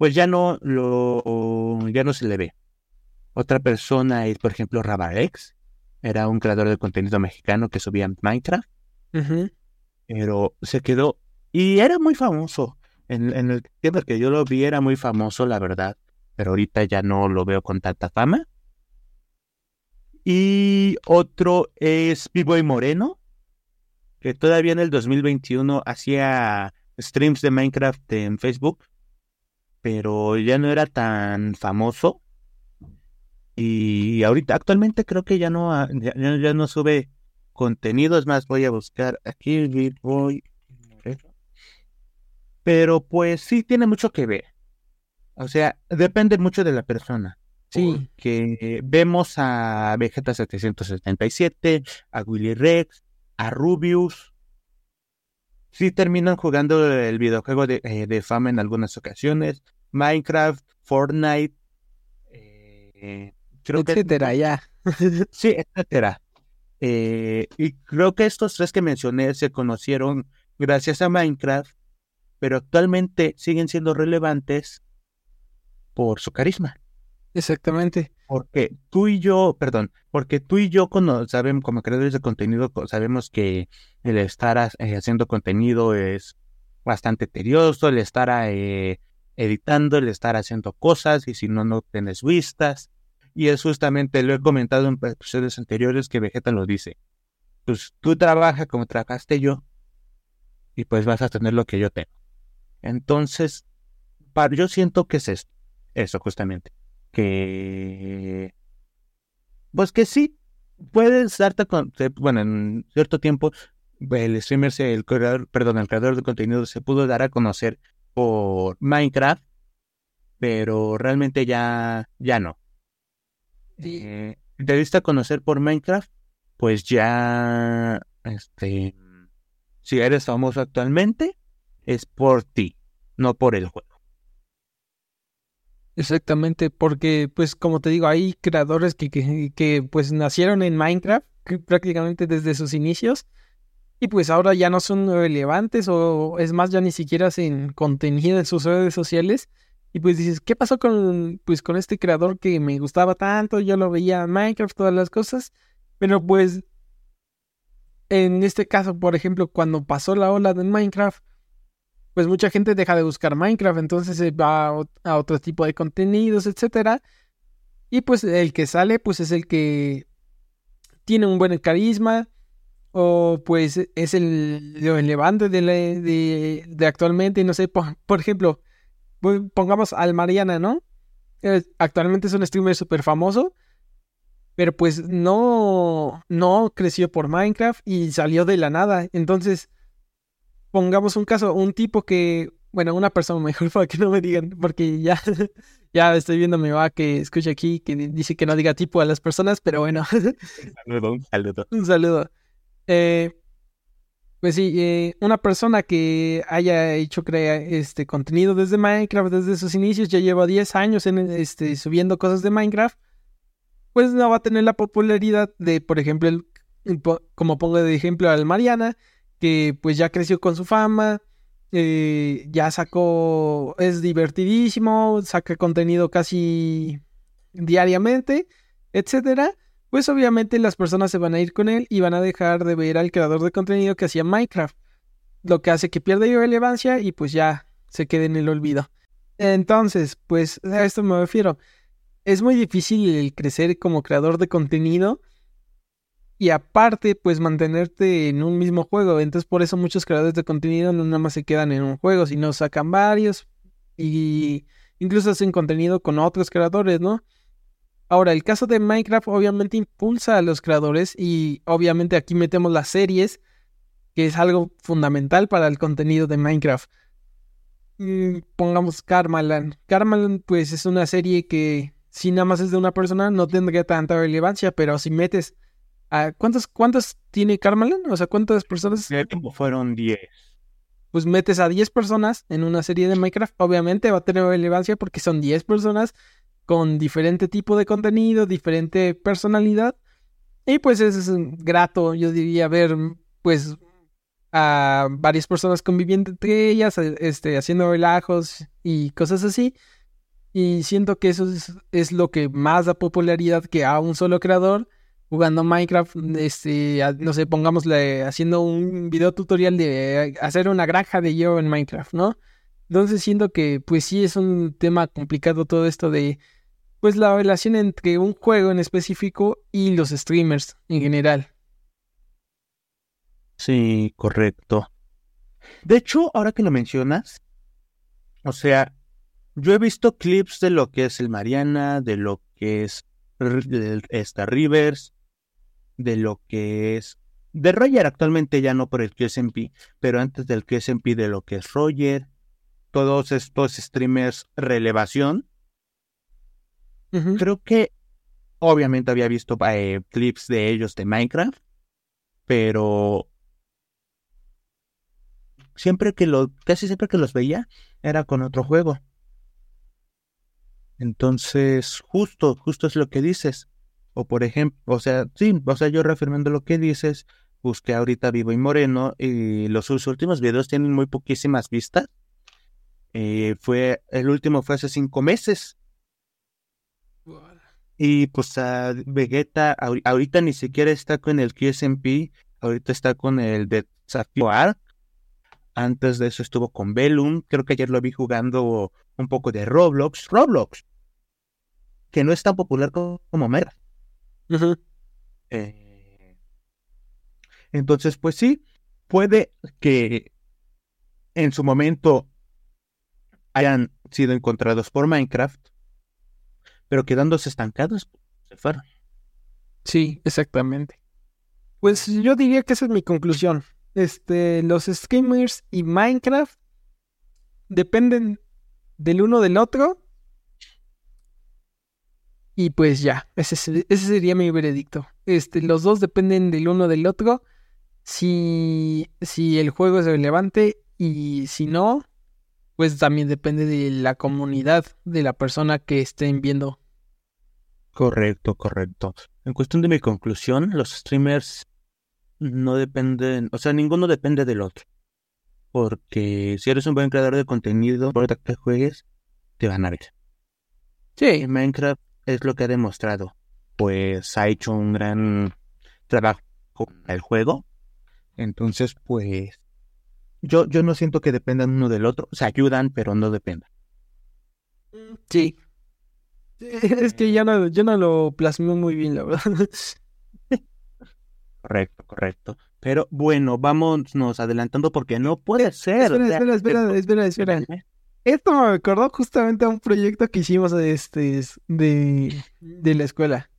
pues ya no lo, ya no se le ve. Otra persona es, por ejemplo, Rabarex. Era un creador de contenido mexicano que subía Minecraft. Pero se quedó. Y era muy famoso. En, el tiempo que yo lo vi era muy famoso, la verdad. Pero ahorita ya no lo veo con tanta fama. Y otro es B-Boy Moreno. Que todavía en el 2021 hacía streams de Minecraft en Facebook pero ya no era tan famoso. Y ahorita, actualmente creo que ya no, ya, no sube contenido. Es más, voy a buscar aquí, voy. Pero pues sí, tiene mucho que ver. O sea, depende mucho de la persona. Sí. Que vemos a Vegeta 777, a Willy Rex, a Rubius. Sí terminan jugando el videojuego de, eh, de fama en algunas ocasiones. Minecraft, Fortnite, eh, etcétera, ya. sí, etcétera. Eh, y creo que estos tres que mencioné se conocieron gracias a Minecraft, pero actualmente siguen siendo relevantes por su carisma. Exactamente. Porque tú y yo, perdón, porque tú y yo como, sabemos, como creadores de contenido sabemos que el estar eh, haciendo contenido es bastante tedioso, el estar eh, editando, el estar haciendo cosas y si no, no tienes vistas. Y es justamente, lo he comentado en episodios anteriores que Vegeta lo dice. Pues tú trabajas como trabajaste yo y pues vas a tener lo que yo tengo. Entonces, para, yo siento que es esto, eso justamente. Que, pues que sí, puedes darte con, bueno, en cierto tiempo el streamer, el creador, perdón, el creador de contenido se pudo dar a conocer por Minecraft, pero realmente ya, ya no. Eh, te diste a conocer por Minecraft, pues ya, este, si eres famoso actualmente, es por ti, no por el juego. Exactamente, porque pues como te digo, hay creadores que, que, que pues nacieron en Minecraft prácticamente desde sus inicios y pues ahora ya no son relevantes o es más ya ni siquiera hacen contenido en sus redes sociales y pues dices, ¿qué pasó con pues con este creador que me gustaba tanto? Yo lo veía en Minecraft, todas las cosas, pero pues en este caso, por ejemplo, cuando pasó la ola de Minecraft, pues mucha gente deja de buscar Minecraft, entonces se va a otro tipo de contenidos, etcétera. Y pues el que sale, pues es el que tiene un buen carisma, o pues es el relevante de, de, de, actualmente, no sé, por, ejemplo, pongamos al Mariana, ¿no? actualmente es un streamer súper famoso, pero pues no, no creció por Minecraft y salió de la nada. Entonces, pongamos un caso, un tipo que, bueno, una persona mejor para que no me digan, porque ya, ya estoy viendo mi mamá que escucha aquí que dice que no diga tipo a las personas, pero bueno. un saludo, un saludo. Un saludo. Eh, pues sí, eh, una persona que haya hecho crea este contenido desde Minecraft desde sus inicios, ya lleva 10 años en, este, subiendo cosas de Minecraft, pues no va a tener la popularidad de, por ejemplo, el, como pongo de ejemplo al Mariana, que pues ya creció con su fama, eh, ya sacó, es divertidísimo, saca contenido casi diariamente, etcétera pues obviamente las personas se van a ir con él y van a dejar de ver al creador de contenido que hacía Minecraft, lo que hace que pierda relevancia y pues ya se quede en el olvido. Entonces, pues a esto me refiero. Es muy difícil el crecer como creador de contenido y aparte, pues mantenerte en un mismo juego. Entonces, por eso muchos creadores de contenido no nada más se quedan en un juego, sino sacan varios y incluso hacen contenido con otros creadores, ¿no? Ahora, el caso de Minecraft obviamente impulsa a los creadores y obviamente aquí metemos las series, que es algo fundamental para el contenido de Minecraft. Mm, pongamos Karmaland. Karmaland pues es una serie que si nada más es de una persona no tendría tanta relevancia, pero si metes a... ¿Cuántas, cuántas tiene Karmaland? O sea, ¿cuántas personas? Fueron 10. Pues metes a 10 personas en una serie de Minecraft, obviamente va a tener relevancia porque son 10 personas con diferente tipo de contenido, diferente personalidad. Y pues es grato, yo diría, ver pues a varias personas conviviendo entre ellas, e, este, haciendo relajos y cosas así. Y siento que eso es, lo que más da popularidad que a un solo creador jugando Minecraft, este, no sé, pongámosle haciendo un video tutorial de hacer una granja de yo en Minecraft, ¿no? Entonces siento que pues sí es un tema complicado todo esto de pues la relación entre un juego en específico y los streamers en general. Sí, correcto. De hecho, ahora que lo mencionas, o sea, yo he visto clips de lo que es el Mariana, de lo que es esta Rivers, de lo que es de Roger actualmente ya no por el QSMP, pero antes del QSMP de lo que es Roger, todos estos streamers relevación Creo que obviamente había visto eh, clips de ellos de Minecraft, pero siempre que lo, casi siempre que los veía era con otro juego. Entonces, justo, justo es lo que dices. O por ejemplo, o sea, sí, o sea, yo reafirmando lo que dices, busqué ahorita Vivo y Moreno y los últimos videos tienen muy poquísimas vistas. Eh, fue, el último fue hace cinco meses. Y pues a Vegeta ahorita ni siquiera está con el QSMP, ahorita está con el de Desafío Arc. Antes de eso estuvo con Velum, creo que ayer lo vi jugando un poco de Roblox. Roblox, que no es tan popular como Mera. Eh, entonces, pues sí, puede que en su momento hayan sido encontrados por Minecraft, pero quedándose estancados, se fueron. Sí, exactamente. Pues yo diría que esa es mi conclusión. Este, los streamers y Minecraft dependen del uno del otro. Y pues ya, ese, ese sería mi veredicto. Este, los dos dependen del uno del otro. Si, si el juego es relevante y si no, pues también depende de la comunidad, de la persona que estén viendo. Correcto, correcto. En cuestión de mi conclusión, los streamers no dependen, o sea, ninguno depende del otro. Porque si eres un buen creador de contenido, por que juegues, te van a ver. Sí. Minecraft es lo que ha demostrado. Pues ha hecho un gran trabajo con el juego. Entonces, pues yo, yo no siento que dependan uno del otro. Se ayudan, pero no dependan. Sí. Es que ya no, no lo plasmó muy bien, la verdad. Correcto, correcto. Pero bueno, vámonos adelantando porque no puede ser. Espera, espera, espera, espera, Esto me recordó justamente a un proyecto que hicimos este, de, de la escuela.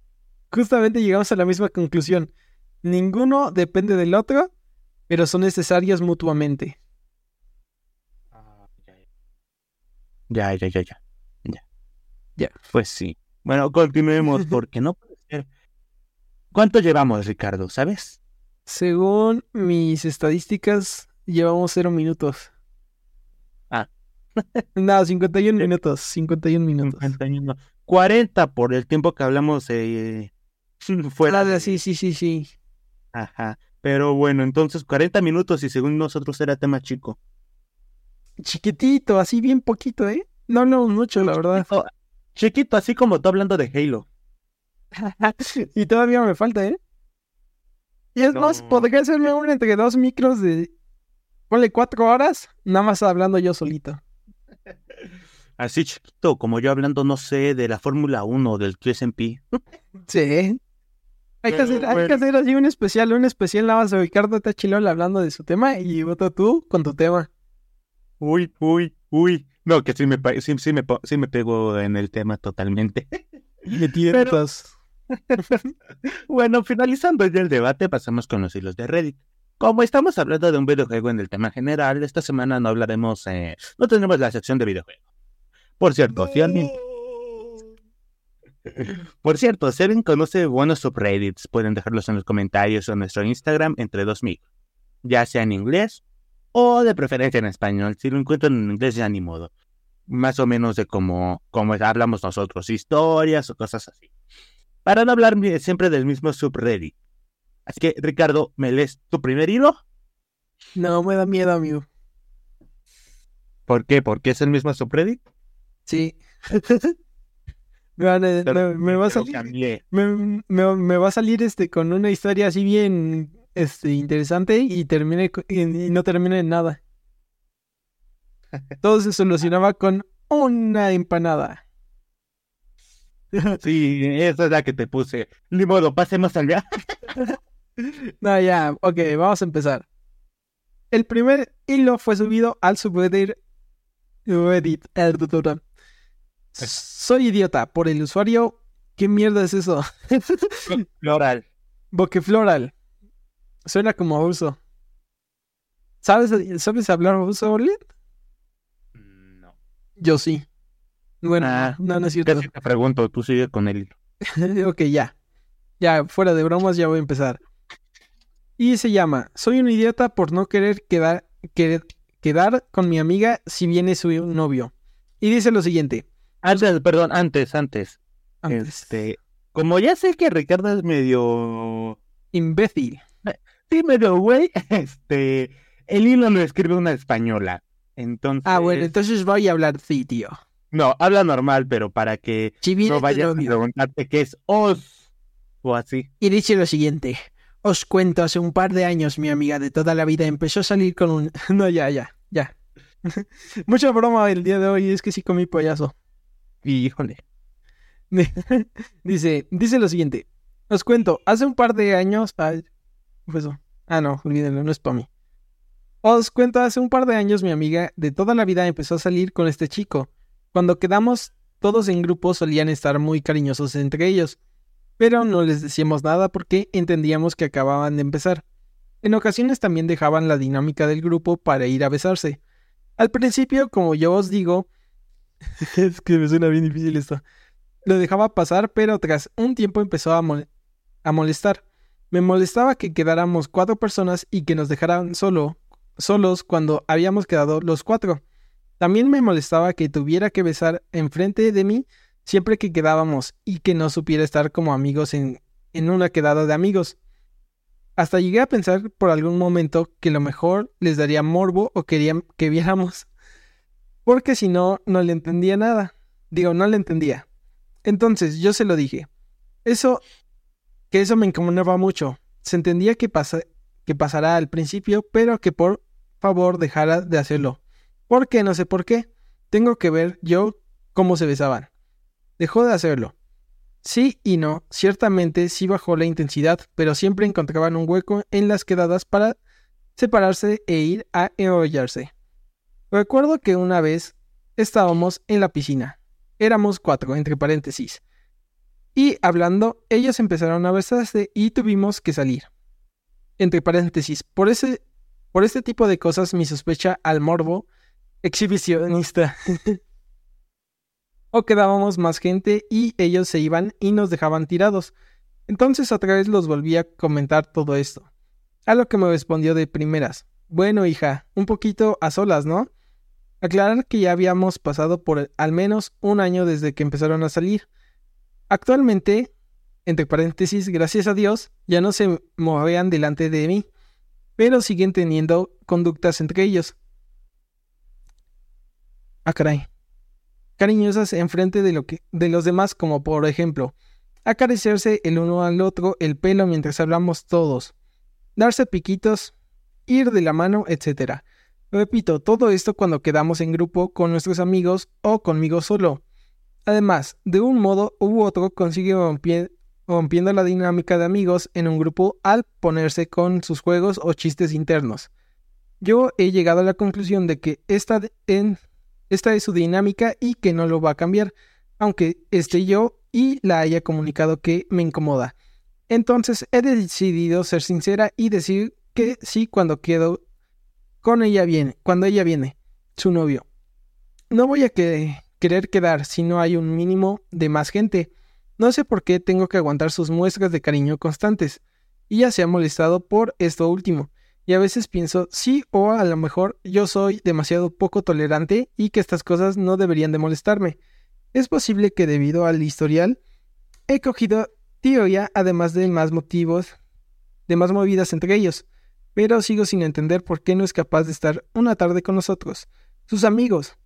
justamente llegamos a la misma conclusión. Ninguno depende del otro, pero son necesarios mutuamente. Ya, ya, ya, ya. Ya. Ya. Pues sí. Bueno, continuemos porque no puede ser. ¿Cuánto llevamos, Ricardo? ¿Sabes? Según mis estadísticas, llevamos cero minutos. Ah. no, 51 minutos. 51 minutos. 51. 40 por el tiempo que hablamos eh, fuera. Ah, sí, sí, sí, sí. Ajá. Pero bueno, entonces 40 minutos y según nosotros era tema chico. Chiquitito, así bien poquito, ¿eh? No hablamos mucho, la verdad. Chiquito, chiquito, así como tú hablando de Halo. y todavía me falta, ¿eh? Y es No. más, podría hacerme un entre dos micros de. Ponle cuatro horas, nada más hablando yo solito. Así chiquito, como yo hablando, no sé, de la Fórmula 1 o del QSMP. Sí. Hay que, hacer, hay que hacer así un especial, un especial nada más de Ricardo Tachilol hablando de su tema y otro tú con tu tema. Uy, uy, uy. No, que sí me, sí, sí me, sí me pego en el tema totalmente. Me tientas. Bueno, finalizando ya el debate, pasamos con los hilos de Reddit. Como estamos hablando de un videojuego en el tema general, esta semana no hablaremos, eh, no tendremos la sección de videojuego. Por cierto, si alguien, por cierto, si alguien conoce buenos subreddits, pueden dejarlos en los comentarios o en nuestro Instagram entre dos mil, ya sea en inglés o de preferencia en español. Si lo encuentran en inglés ya ni modo. Más o menos de cómo, cómo hablamos nosotros, historias o cosas así. Para no hablar siempre del mismo subreddit. Así que, Ricardo, ¿me lees tu primer hilo? No, me da miedo, amigo. ¿Por qué? ¿Porque es el mismo subreddit? Sí. me, van a- Pero- me- me va a salir. Me, va a salir este con una historia así bien este, interesante y termine y, y no termine en nada. Todo se solucionaba con una empanada. Sí, esa es la que te puse. Ni modo, pasemos allá. No, ya, ok, vamos a empezar. El primer hilo fue subido al subreddit Reddit. eh, Soy idiota por el usuario. ¿Qué mierda es eso? Floral. Bokefloral. Suena como ruso. ¿Sabes, ¿Sabes hablar ruso, Orlin? No. Yo sí. Bueno, Ah, no, no es cierto. Casi te pregunto, tú sigue con el hilo. ok, ya. Ya, fuera de bromas, ya voy a empezar. Y se llama Soy un idiota por no querer quedar, querer quedar con mi amiga si viene su novio. Y dice lo siguiente. Antes, perdón, antes, antes. Antes, Este, como ya sé que Ricardo es medio, Imbécil. sí, medio güey, este, el hilo lo escribe una española. Entonces, Ah, bueno, entonces voy a hablar sí, tío. no, habla normal, pero para que no vayas a preguntarte qué es os o así. Y dice lo siguiente. Os cuento, hace un par de años mi amiga de toda la vida empezó a salir con un... No, ya, ya, ya. Mucha broma el día de hoy, es que sí comí payaso. Híjole, dice, dice lo siguiente. Os cuento, hace un par de años... Ay, ¿qué fue eso? Ah, no, olvídenlo, no es para mí. Os cuento, hace un par de años mi amiga de toda la vida empezó a salir con este chico. Cuando quedamos todos en grupo solían estar muy cariñosos entre ellos, pero no les decíamos nada porque entendíamos que acababan de empezar. En ocasiones también dejaban la dinámica del grupo para ir a besarse. Al principio, como yo os digo, es que me suena bien difícil esto. Lo dejaba pasar, pero tras un tiempo empezó a, mol- a molestar. Me molestaba que quedáramos cuatro personas y que nos dejaran solo, solos cuando habíamos quedado los cuatro. También me molestaba que tuviera que besar enfrente de mí siempre que quedábamos y que no supiera estar como amigos en, en una quedada de amigos. Hasta llegué a pensar por algún momento que lo mejor les daría morbo o querían que viéramos. Porque si no, no le entendía nada. Digo, no le entendía. Entonces yo se lo dije. Eso, que eso me incomodaba mucho. Se entendía que, pasa, que pasará al principio, pero que por favor dejara de hacerlo. ¿Por qué? No sé por qué. Tengo que ver yo cómo se besaban. Dejó de hacerlo. Sí y no, ciertamente sí bajó la intensidad, pero siempre encontraban un hueco en las quedadas para separarse e ir a enrollarse. Recuerdo que una vez estábamos en la piscina. Éramos cuatro, entre paréntesis. Y hablando, ellos empezaron a besarse y tuvimos que salir. Entre paréntesis, por ese, por este tipo de cosas mi sospecha al morbo exhibicionista. o quedábamos más gente y ellos se iban y nos dejaban tirados. Entonces otra vez los volví a comentar todo esto. A lo que me respondió de primeras. Bueno, hija, un poquito a solas, ¿no? Aclarar que ya habíamos pasado por al menos un año desde que empezaron a salir. Actualmente, entre paréntesis, gracias a Dios, ya no se movían delante de mí, pero siguen teniendo conductas entre ellos. Ah. Cariñosas enfrente de, lo que, de los demás, como por ejemplo, acariciarse el uno al otro el pelo mientras hablamos todos, darse piquitos, ir de la mano, etc. Repito, todo esto cuando quedamos en grupo con nuestros amigos o conmigo solo. Además, de un modo u otro consigue rompiendo la dinámica de amigos en un grupo al ponerse con sus juegos o chistes internos. Yo he llegado a la conclusión de que esta, esta es su dinámica y que no lo va a cambiar, aunque esté yo y la haya comunicado que me incomoda. Entonces he decidido ser sincera y decir que sí cuando quedo con ella viene, cuando ella viene, su novio. No voy a que querer quedar si no hay un mínimo de más gente. No sé por qué tengo que aguantar sus muestras de cariño constantes. Y ya se ha molestado por esto último. Y a veces pienso, sí o a lo mejor yo soy demasiado poco tolerante y que estas cosas no deberían de molestarme. Es posible que debido al historial he cogido teoría además de más motivos, de más movidas entre ellos, pero sigo sin entender por qué no es capaz de estar una tarde con nosotros, sus amigos,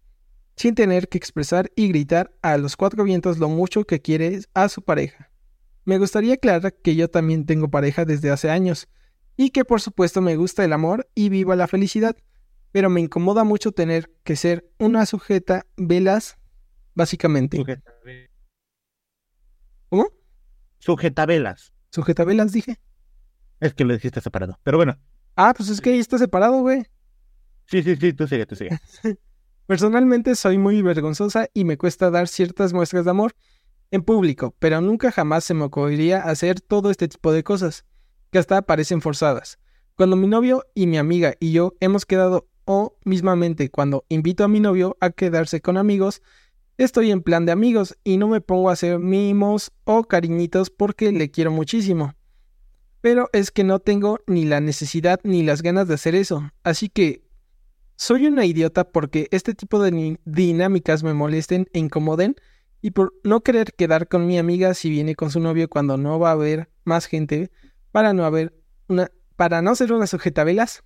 sin tener que expresar y gritar a los cuatro vientos lo mucho que quiere a su pareja. Me gustaría aclarar que yo también tengo pareja desde hace años, y que por supuesto me gusta el amor y viva la felicidad, pero me incomoda mucho tener que ser una sujeta velas, básicamente. Sujeta, ¿Cómo? sujeta velas. Sujeta velas, dije. Es que lo dijiste separado. Pero bueno. Ah, pues es que ahí está separado, güey. Sí, sí, sí, tú sigue, tú sigue. Personalmente soy muy vergonzosa y me cuesta dar ciertas muestras de amor en público, pero nunca jamás se me ocurriría hacer todo este tipo de cosas, que hasta parecen forzadas. Cuando mi novio y mi amiga y yo hemos quedado o mismamente cuando invito a mi novio a quedarse con amigos, estoy en plan de amigos y no me pongo a hacer mimos o cariñitos porque le quiero muchísimo. Pero es que no tengo ni la necesidad ni las ganas de hacer eso, así que soy una idiota porque este tipo de dinámicas me molesten e incomoden y por no querer quedar con mi amiga si viene con su novio cuando no va a haber más gente para no haber una para no ser una sujetavelas.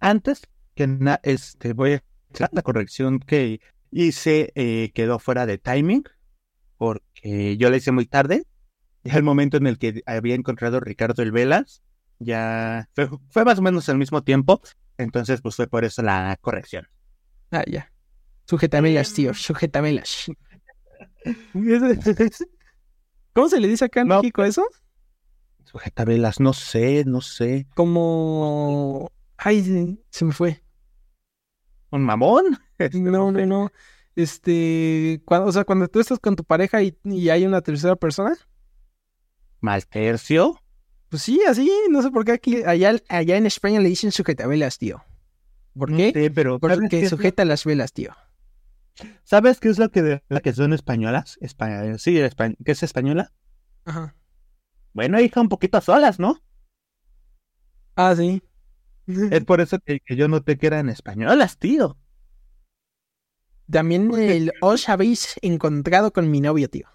Antes que nada, este voy a hacer la corrección que hice eh, quedó fuera de timing porque yo la hice muy tarde. Ya el momento en el que había encontrado Ricardo el Velas ya fue, fue más o menos al mismo tiempo entonces, pues fue por eso la corrección. Ah, ya. Sujetamelas, tío, sujetamelas. ¿Cómo se le dice acá en No. México eso? Sujetabelas, no sé, no sé. Como... Ay, se- se me fue. ¿Un mamón? No, no, no. Este... Cuando, o sea, cuando tú estás con tu pareja y, y hay una tercera persona. ¿Mal tercio? Pues sí, así. No sé por qué aquí... Allá, allá en España le dicen sujetavelas, tío. ¿Por qué? sé, pero ¿sabes qué, Porque es sujeta las velas, tío. ¿Sabes qué es lo que la que son españolas? Espa- sí, espa- ¿qué es española? Ajá. Bueno, hija, un poquito solas, ¿no? Ah, sí. Es por eso que, que yo noté que eran españolas, tío. También el os habéis encontrado con mi novio, tío.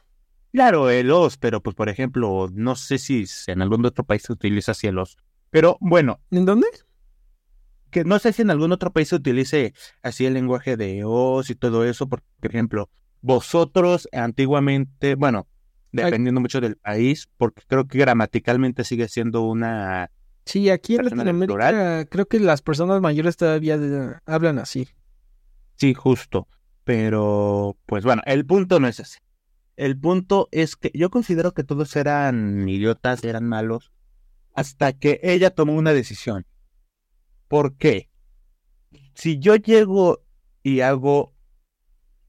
Claro, el os, pero pues por ejemplo, no sé si en algún otro país se utiliza así el os. Pero bueno, ¿En dónde? que no sé si en algún otro país se utilice así el lenguaje de os y todo eso, porque, por ejemplo, vosotros antiguamente, bueno, dependiendo mucho del país, porque creo que gramaticalmente sigue siendo una... Sí, aquí en Latinoamérica creo que las personas mayores todavía de- hablan así. Sí, justo. Pero, pues bueno, el punto no es ese. El punto es que yo considero que todos eran idiotas, eran malos, hasta que ella tomó una decisión. ¿Por qué? Si yo llego y hago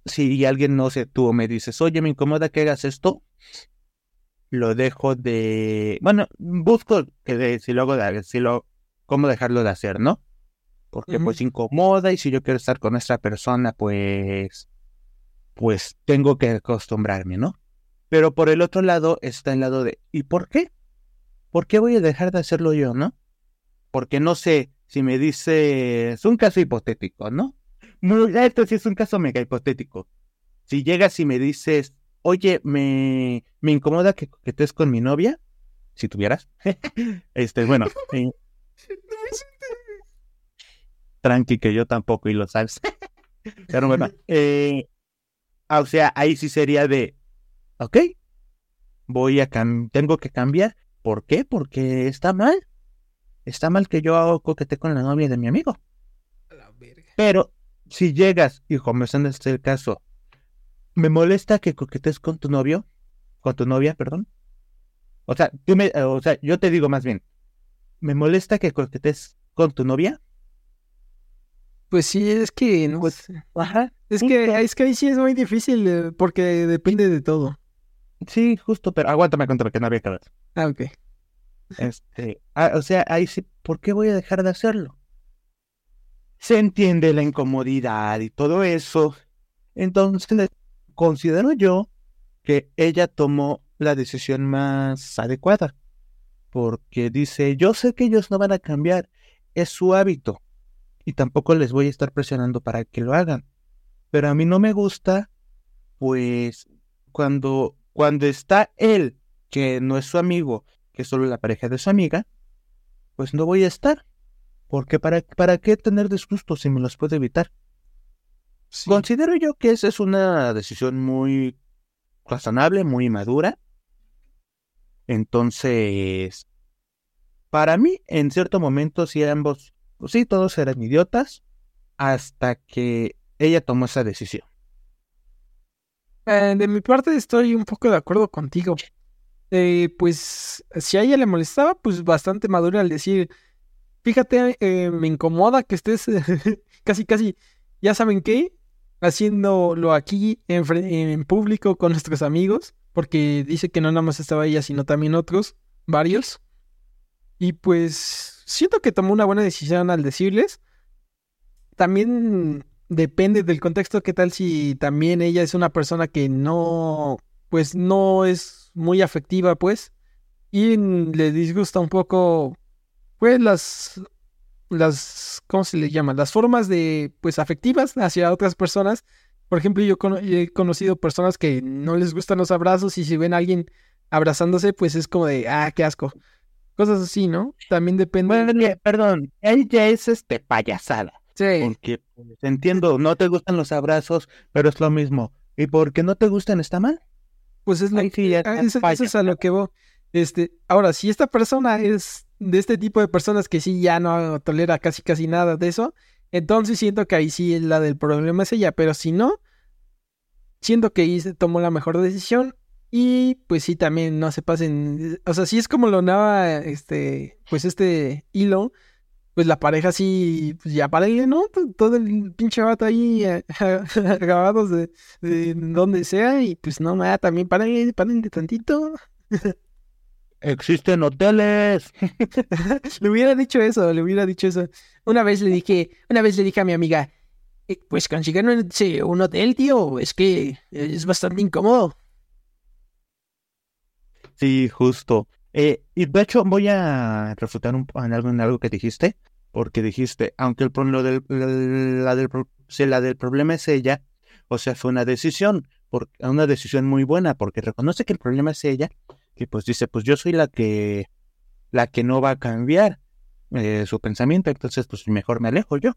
si alguien no sé, tú me dices, oye, me incomoda que hagas esto, lo dejo de, bueno, busco que de, si luego de, si lo, cómo dejarlo de hacer, ¿no? Porque pues incomoda y si yo quiero estar con esta persona, pues, pues tengo que acostumbrarme, ¿no? Pero por el otro lado está el lado de, ¿y por qué? ¿Por qué voy a dejar de hacerlo yo, no? Porque no sé si me dice, es un caso hipotético, ¿no? Esto sí es un caso mega hipotético. Si llegas y me dices, oye, me, me incomoda que estés con mi novia, si tuvieras, este, bueno, eh, tranqui que yo tampoco y lo sabes. Pero bueno, eh, ah, o sea, ahí sí sería de, ok, voy a tengo que cambiar. ¿Por qué? Porque está mal. Está mal que yo hago coquete con la novia de mi amigo. Pero si llegas, y como es en este caso, me molesta que coquetes con tu novio, con tu novia, perdón. O sea, tú me, o sea, yo te digo más bien, me molesta que coquetes con tu novia. Pues sí, es que no pues, Ajá. Es que, es que ahí sí es muy difícil eh, porque depende de todo. Sí, justo, pero aguántame contra que no había que Ah, ok. Este, ah, o sea, ahí sí, ¿por qué voy a dejar de hacerlo? Se entiende la incomodidad y todo eso. Entonces, considero yo que ella tomó la decisión más adecuada. Porque dice, yo sé que ellos no van a cambiar, es su hábito. Y tampoco les voy a estar presionando para que lo hagan. Pero a mí no me gusta, pues, cuando cuando está él, que no es su amigo, que es solo la pareja de su amiga, pues no voy a estar. Porque para, para qué tener disgustos si me los puedo evitar. Considero yo que esa es una decisión muy razonable, muy madura. Entonces, para mí, en cierto momento, sí ambos, pues sí, todos eran idiotas, hasta que ella tomó esa decisión. Eh, de mi parte estoy un poco de acuerdo contigo. Eh, pues si a ella le molestaba, pues bastante madura al decir, fíjate, eh, me incomoda que estés casi, casi, ya saben qué, haciéndolo aquí en, en, público con nuestros amigos, porque dice que no nada más estaba ella, sino también otros, varios. Y pues siento que tomó una buena decisión al decirles. También depende del contexto, qué tal si también ella es una persona que no, pues no es muy afectiva, pues, y le disgusta un poco, pues las, las, ¿cómo se le llama? Las formas de, pues, afectivas hacia otras personas. Por ejemplo, yo he conocido personas que no les gustan los abrazos y si ven a alguien abrazándose, pues es como de, ah, qué asco. Cosas así, ¿no? También depende. Bueno, perdón, ella es este payasada. Porque pues, entiendo, no te gustan los abrazos, pero es lo mismo. ¿Y porque no te gustan está mal? Pues es lo que ah, eso, es a lo que voy. Este, ahora, si esta persona es de este tipo de personas que sí ya no tolera casi casi nada de eso, entonces siento que ahí sí la del problema es ella, pero si no, siento que ahí se tomó la mejor decisión y pues sí también no se pasen, o sea, sí es como lo nada, este, pues este hilo pues la pareja sí, pues ya párenle, ¿no? Todo el pinche vato ahí eh, grabados de, donde sea y pues no, nada, también párenle, párenle tantito. Existen hoteles. le hubiera dicho eso, le hubiera dicho eso. Una vez le dije, una vez le dije a mi amiga, eh, pues consigan un, hotel, tío, es que es bastante incómodo. Sí, justo. Eh, y de hecho voy a refutar un, en, algo, en algo que dijiste, porque dijiste, aunque el, lo del, la, del, si la del problema es ella, o sea, fue una decisión, una decisión muy buena, porque reconoce que el problema es ella, que pues dice, pues yo soy la que, la que no va a cambiar eh, su pensamiento, entonces pues mejor me alejo yo.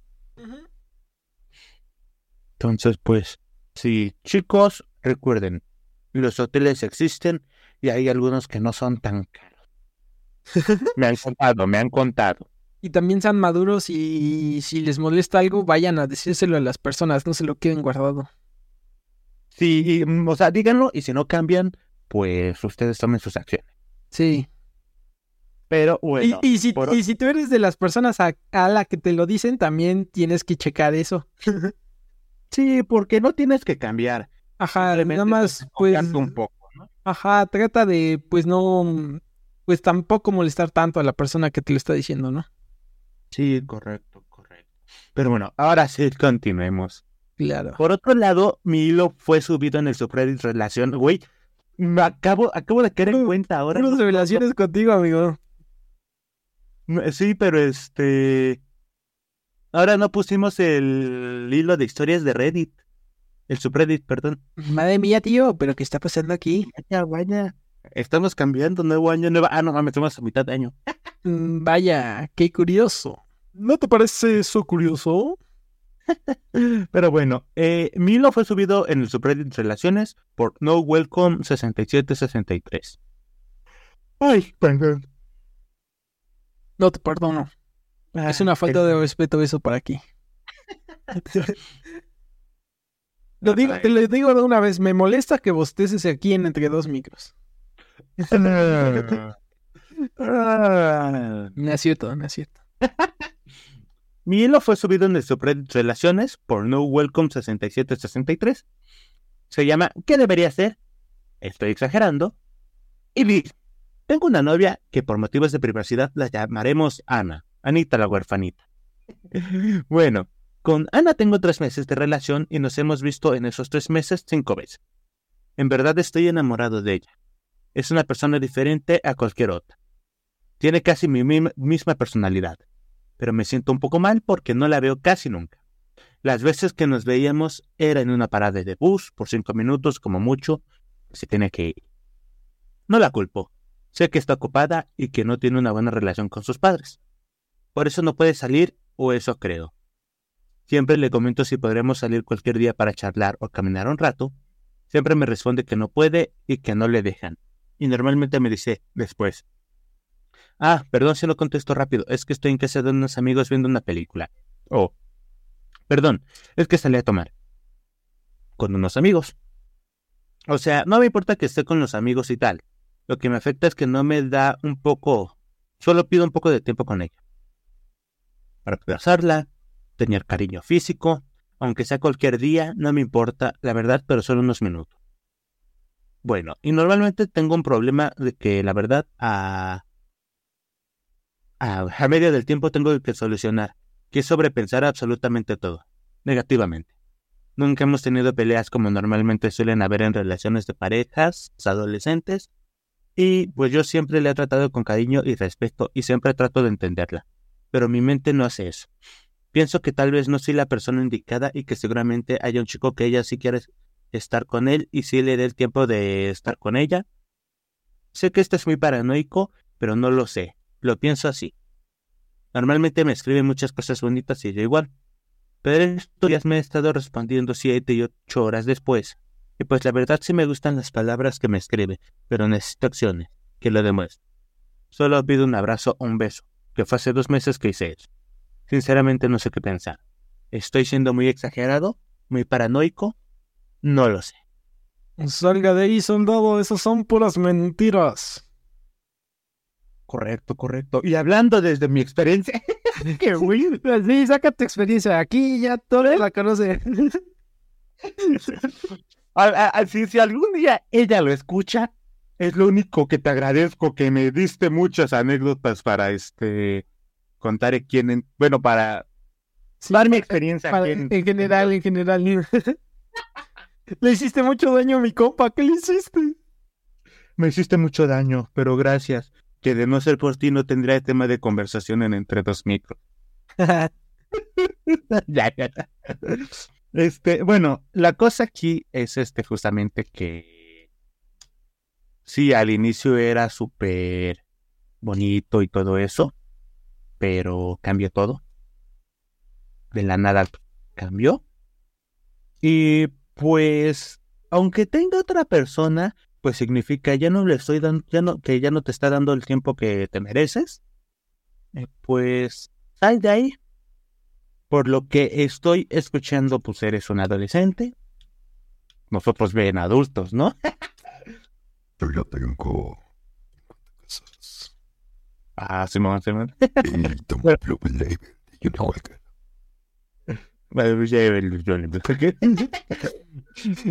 Entonces, pues, sí, chicos, recuerden, los hoteles existen, y hay algunos que no son tan caros. me han contado, me han contado. Y también sean maduros y si les molesta algo, vayan a decírselo a las personas, no se lo queden guardado. Sí, mm, o sea, díganlo y si no cambian, pues ustedes tomen sus acciones. Sí. Pero bueno. Y, si, y si, tú eres de las personas a, a, la que te lo dicen, también tienes que checar eso. Sí, porque no tienes que cambiar. Ajá, nada más, pues, un poco. Ajá, trata de, pues no, pues tampoco molestar tanto a la persona que te lo está diciendo, ¿no? Sí, correcto, correcto. Pero bueno, ahora sí continuemos. Claro. Por otro lado, mi hilo fue subido en el subreddit relación. Güey, me acabo, acabo de caer en cuenta ahora. Puras revelaciones contigo, amigo. Sí, pero este. Ahora no pusimos el hilo de historias de Reddit. El subreddit, perdón. Madre mía, tío, pero ¿qué está pasando aquí? Vaya, vaya. Estamos cambiando, nuevo año, nueva. Ah, no mames, estamos a mitad de año. Mm, Vaya, qué curioso. ¿No te parece eso curioso? Pero bueno, eh, mi hilo fue subido en el subreddit Relaciones por No Welcome 6763. Ay, perdón. No te perdono. Es una falta de respeto eso para aquí. Lo digo, te lo digo de una vez, me molesta que bosteces aquí en entre dos micros. Ah. No es cierto, no es cierto. Mi hilo fue subido en el subreddit Relaciones por No Welcome 6763. Se llama ¿Qué debería hacer? Estoy exagerando. Y dice, tengo una novia que por motivos de privacidad la llamaremos Ana. Anita la huerfanita. bueno, con Ana tengo tres meses de relación y nos hemos visto en esos tres meses cinco veces. En verdad estoy enamorado de ella. Es una persona diferente a cualquier otra. Tiene casi mi mi- misma personalidad pero me siento un poco mal porque no la veo casi nunca. Las veces que nos veíamos era en una parada de bus por cinco minutos como mucho, se tiene que ir. No la culpo. Sé que está ocupada y que no tiene una buena relación con sus padres. Por eso no puede salir, o eso creo. Siempre le comento si podremos salir cualquier día para charlar o caminar un rato. Siempre me responde que no puede y que no le dejan. Y normalmente me dice después, Ah, perdón si no contesto rápido. Es que estoy en casa de unos amigos viendo una película. Oh. Perdón, es que salí a tomar. Con unos amigos. O sea, no me importa que esté con los amigos y tal. Lo que me afecta es que no me da un poco... Solo pido un poco de tiempo con ella. Para abrazarla, tener cariño físico, aunque sea cualquier día, no me importa, la verdad, pero solo unos minutos. Bueno, y normalmente tengo un problema de que, la verdad, a a, a medio del tiempo tengo que solucionar, que es sobrepensar absolutamente todo, negativamente. Nunca hemos tenido peleas como normalmente suelen haber en relaciones de parejas, adolescentes, y pues yo siempre le he tratado con cariño y respeto y siempre trato de entenderla. Pero mi mente no hace eso. Pienso que tal vez no soy la persona indicada y que seguramente haya un chico que ella sí quiere estar con él y sí le dé el tiempo de estar con ella. Sé que esto es muy paranoico, pero no lo sé. Lo pienso así. Normalmente me escribe muchas cosas bonitas y yo igual. Pero estos días me he estado respondiendo siete y ocho horas después. Y pues la verdad sí me gustan las palabras que me escribe, pero necesito acciones, que lo demuestren. Solo pido un abrazo o un beso, que fue hace dos meses que hice eso. Sinceramente no sé qué pensar. ¿Estoy siendo muy exagerado? ¿Muy paranoico? No lo sé. Salga de ahí, soldado, esas son puras mentiras. Correcto, correcto. Y hablando desde mi experiencia, qué güey. Sí, saca tu experiencia. Aquí ya todos la conocen. A- a- a- si, si algún día ella lo escucha, es lo único que te agradezco, que me diste muchas anécdotas para este contar en quién, en- bueno, para Sí, dar mi experiencia para- en- en general, en general. le hiciste mucho daño a mi compa. ¿Qué le hiciste? Me hiciste mucho daño, pero gracias. Que de no ser por ti no tendría tema de conversación en entre dos micros. Este, bueno, la cosa aquí es este justamente que sí, al inicio era súper bonito y todo eso, pero cambió todo. De la nada cambió. Y pues, aunque tenga otra persona, pues significa ya no le estoy dando, ya no, que ya no te está dando el tiempo que te mereces. Eh, pues, sal de ahí. Por lo que estoy escuchando, pues eres un adolescente. Nosotros ven adultos, ¿no? Yo ya tengo casas. Ah, Simón, Simón. Y tengo un club label y una huelga. Bueno, ya, el- yo le-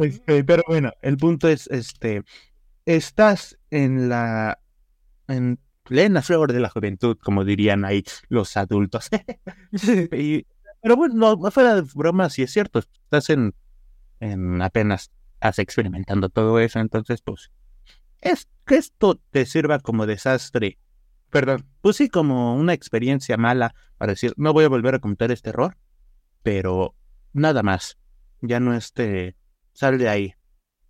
Este, Pero bueno, el punto es, este, estás en la, en plena flor de la juventud, como dirían ahí los adultos. Y- pero bueno, no, fuera de broma, sí es cierto, estás en, en apenas estás experimentando todo eso, entonces pues es que esto te sirva como desastre, perdón, pues sí como una experiencia mala para decir, no voy a volver a cometer este error, pero nada más, ya no este, sal de ahí,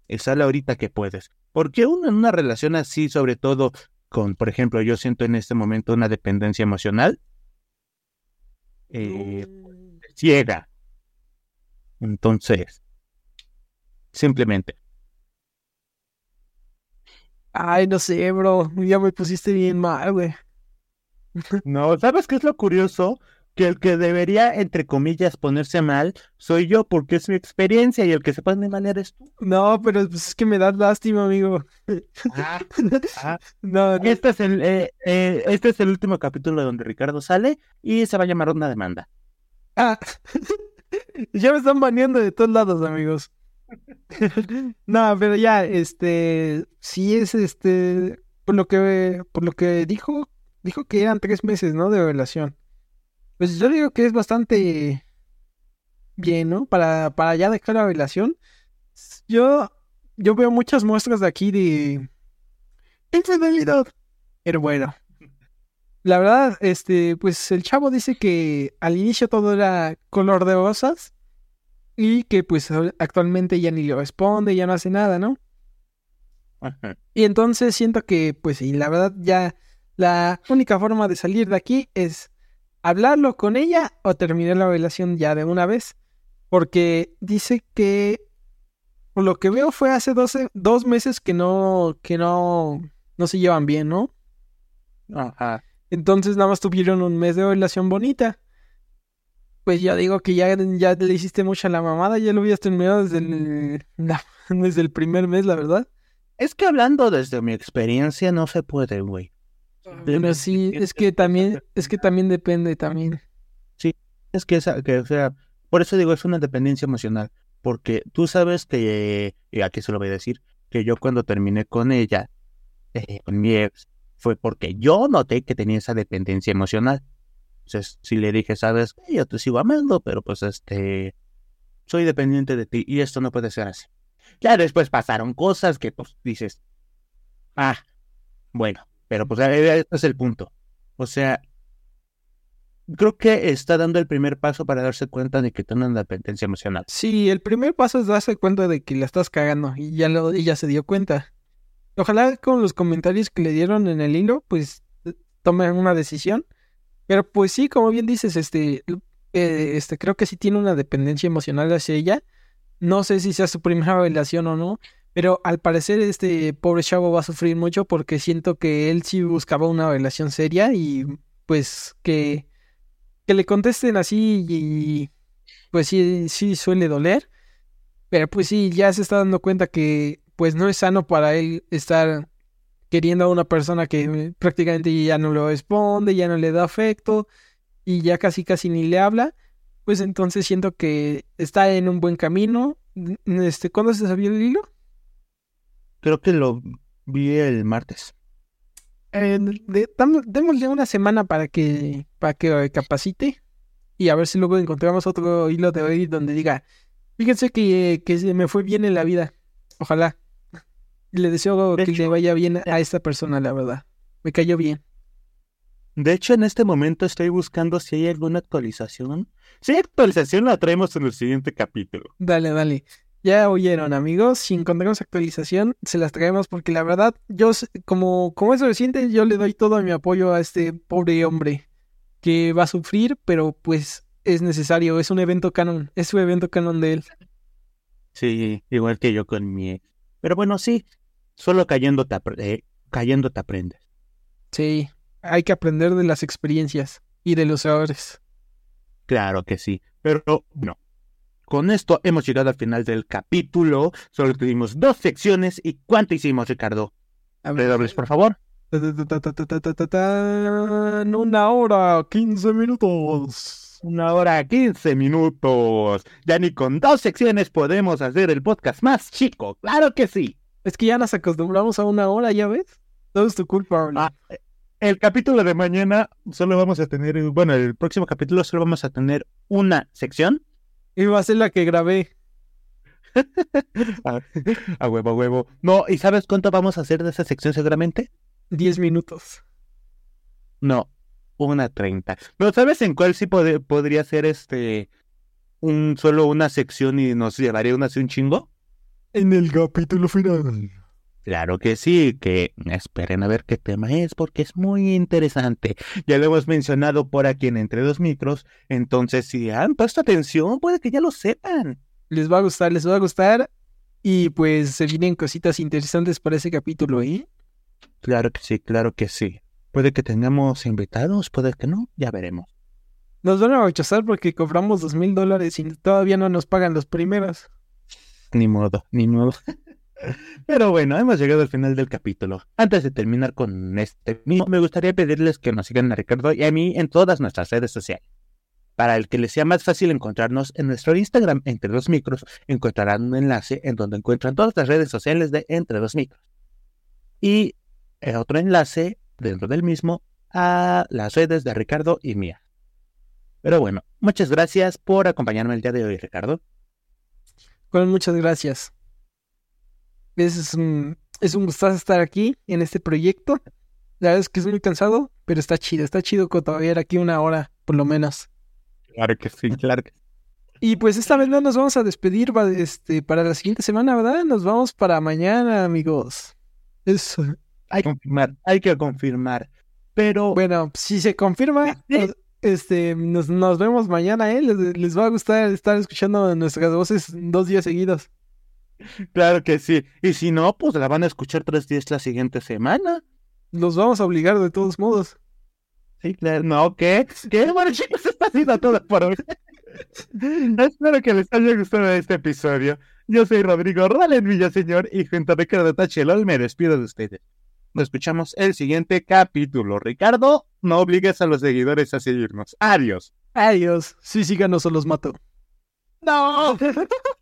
y sale ahorita que puedes, porque uno en una relación así, sobre todo con, por ejemplo, yo siento en este momento una dependencia emocional, eh, ciega. Entonces, simplemente, Ay, no sé, bro. Ya me pusiste bien mal, güey. no, ¿sabes qué es lo curioso? Que el que debería, entre comillas, ponerse mal soy yo porque es mi experiencia y el que se pone mal eres tú. No, pero pues es que me das lástima, amigo. Ah, ah. No, no. Este es el, eh, eh, este es el último capítulo donde Ricardo sale y se va a llamar una demanda. Ah. ya me están baneando de todos lados, amigos. no, pero ya, este, sí es este, por lo que, por lo que dijo, dijo que eran tres meses, ¿no? De relación. Pues yo digo que es bastante bien, ¿no? Para, para ya dejar la relación. Yo, yo veo muchas muestras de aquí de infidelidad. Pero bueno. La verdad, este, pues el chavo dice que al inicio todo era color de rosas y que pues actualmente ya ni le responde, ya no hace nada, ¿no? Ajá. Y entonces siento que, pues sí, la verdad ya la única forma de salir de aquí es hablarlo con ella o terminar la relación ya de una vez. Porque dice que, por lo que veo, fue hace 12, dos meses que no, que no, no se llevan bien, ¿no? Ajá. Entonces nada más tuvieron un mes de relación bonita. Pues ya digo que ya, ya le hiciste mucho a la mamada, ya lo habías terminado desde el, la- desde el primer mes, la verdad. Es que hablando desde mi experiencia no se puede, güey. Pero sí, es que también, es que también depende también. Es que, esa, que, o sea, por eso digo, es una dependencia emocional. Porque tú sabes que, y aquí se lo voy a decir, que yo cuando terminé con ella, eh, con mi ex, fue porque yo noté que tenía esa dependencia emocional. Si le dije, sabes, yo te sigo amando, pero pues este, soy dependiente de ti y esto no puede ser así. Ya después pasaron cosas que pues dices, ah, bueno, pero pues eh, este es el punto. O sea, creo que está dando el primer paso para darse cuenta de que tiene una dependencia emocional. Sí, el primer paso es darse cuenta de que la estás cagando y ya lo, ella se dio cuenta. Ojalá con los comentarios que le dieron en el hilo, pues tomen una decisión. Pero pues sí, como bien dices, este, eh, este, creo que sí tiene una dependencia emocional hacia ella. No sé si sea su primera relación o no, pero al parecer este pobre chavo va a sufrir mucho porque siento que él sí buscaba una relación seria y pues que, que le contesten así y pues sí, sí suele doler. Pero pues sí, ya se está dando cuenta que pues no es sano para él estar queriendo a una persona que prácticamente ya no le responde, ya no le da afecto y ya casi casi ni le habla. Pues entonces siento que está en un buen camino. Este, ¿cuándo se sabía el hilo? Creo que lo vi el martes. Eh, de- dam- démosle una semana para que para que capacite y a ver si luego encontramos otro hilo de hoy donde diga, fíjense que, que se me fue bien en la vida. Ojalá. Le deseo De que hecho, le vaya bien a esta persona, la verdad. Me cayó bien. De hecho, en este momento estoy buscando si hay alguna actualización. Si hay actualización, la traemos en el siguiente capítulo. Dale, dale. Ya oyeron, amigos. Si encontramos actualización, se las traemos porque la verdad, yo, como, como es reciente, yo le doy todo mi apoyo a este pobre hombre que va a sufrir, pero pues es necesario. Es un evento canon. Es un evento canon de él. Sí, igual que yo con mi. Pero bueno, sí, Solo cayendo te, eh, cayendo te aprendes. Sí, hay que aprender de las experiencias y de los errores. Claro que sí, pero no. Con esto hemos llegado al final del capítulo. Solo tuvimos dos secciones. ¿Y cuánto hicimos, Ricardo? Redobles, por favor. Una hora, quince minutos. Una hora, quince minutos. Ya ni con dos secciones podemos hacer el podcast más chico. Claro que sí. Es que ya nos acostumbramos a una hora, ¿ya ves? Todo es tu culpa. Ah, el capítulo de mañana solo vamos a tener, bueno, el próximo capítulo solo vamos a tener una sección. Y va a ser la que grabé. a, a huevo, a huevo. No, ¿y sabes cuánto vamos a hacer de esa sección seguramente? 10 minutos. No, una treinta. Pero ¿sabes en cuál sí pode- podría ser este un solo una sección y nos llevaría una así un chingo? En el capítulo final. Claro que sí, que esperen a ver qué tema es porque es muy interesante. Ya lo hemos mencionado por aquí en Entre Dos Micros, entonces si han puesto atención, puede que ya lo sepan. Les va a gustar, les va a gustar. Y pues se vienen cositas interesantes para ese capítulo, ¿eh? Claro que sí, claro que sí. Puede que tengamos invitados, puede que no, ya veremos. Nos van a rechazar porque cobramos dos mil dólares y todavía no nos pagan los primeros. Ni modo, ni modo. Pero bueno, hemos llegado al final del capítulo. Antes de terminar con este mismo, me gustaría pedirles que nos sigan a Ricardo y a mí en todas nuestras redes sociales. Para el que les sea más fácil encontrarnos en nuestro Instagram, Entre Dos Micros, encontrarán un enlace en donde encuentran todas las redes sociales de Entre Dos Micros. Y eh, otro enlace dentro del mismo a las redes de Ricardo y mía. Pero bueno, muchas gracias por acompañarme el día de hoy, Ricardo. Con muchas gracias. Es un, es un gustazo estar aquí en este proyecto. La verdad es que es muy cansado, pero está chido. Está chido todavía aquí una hora, por lo menos. Claro que sí, claro que sí. Y pues esta vez no nos vamos a despedir este, para la siguiente semana, ¿verdad? Nos vamos para mañana, amigos. Eso. Hay que confirmar, hay que confirmar. Pero Bueno, si se confirma, Sí. nos- este, nos, nos vemos mañana, ¿eh? Les, les va a gustar estar escuchando nuestras voces dos días seguidos. claro que sí. Y si no, pues la van a escuchar tres días la siguiente semana. Los vamos a obligar de todos modos. Sí, claro. No, ¿qué? ¿Qué? Bueno, chicos, esto ha sido todo por hoy. Espero que les haya gustado este episodio. Yo soy Rodrigo Ralen Villaseñor y junto a Ricardo Tachelol me despido de ustedes. Nos escuchamos el siguiente capítulo. Ricardo, no obligues a los seguidores a seguirnos. Adiós. Adiós. Sí, síganos o los mato. No.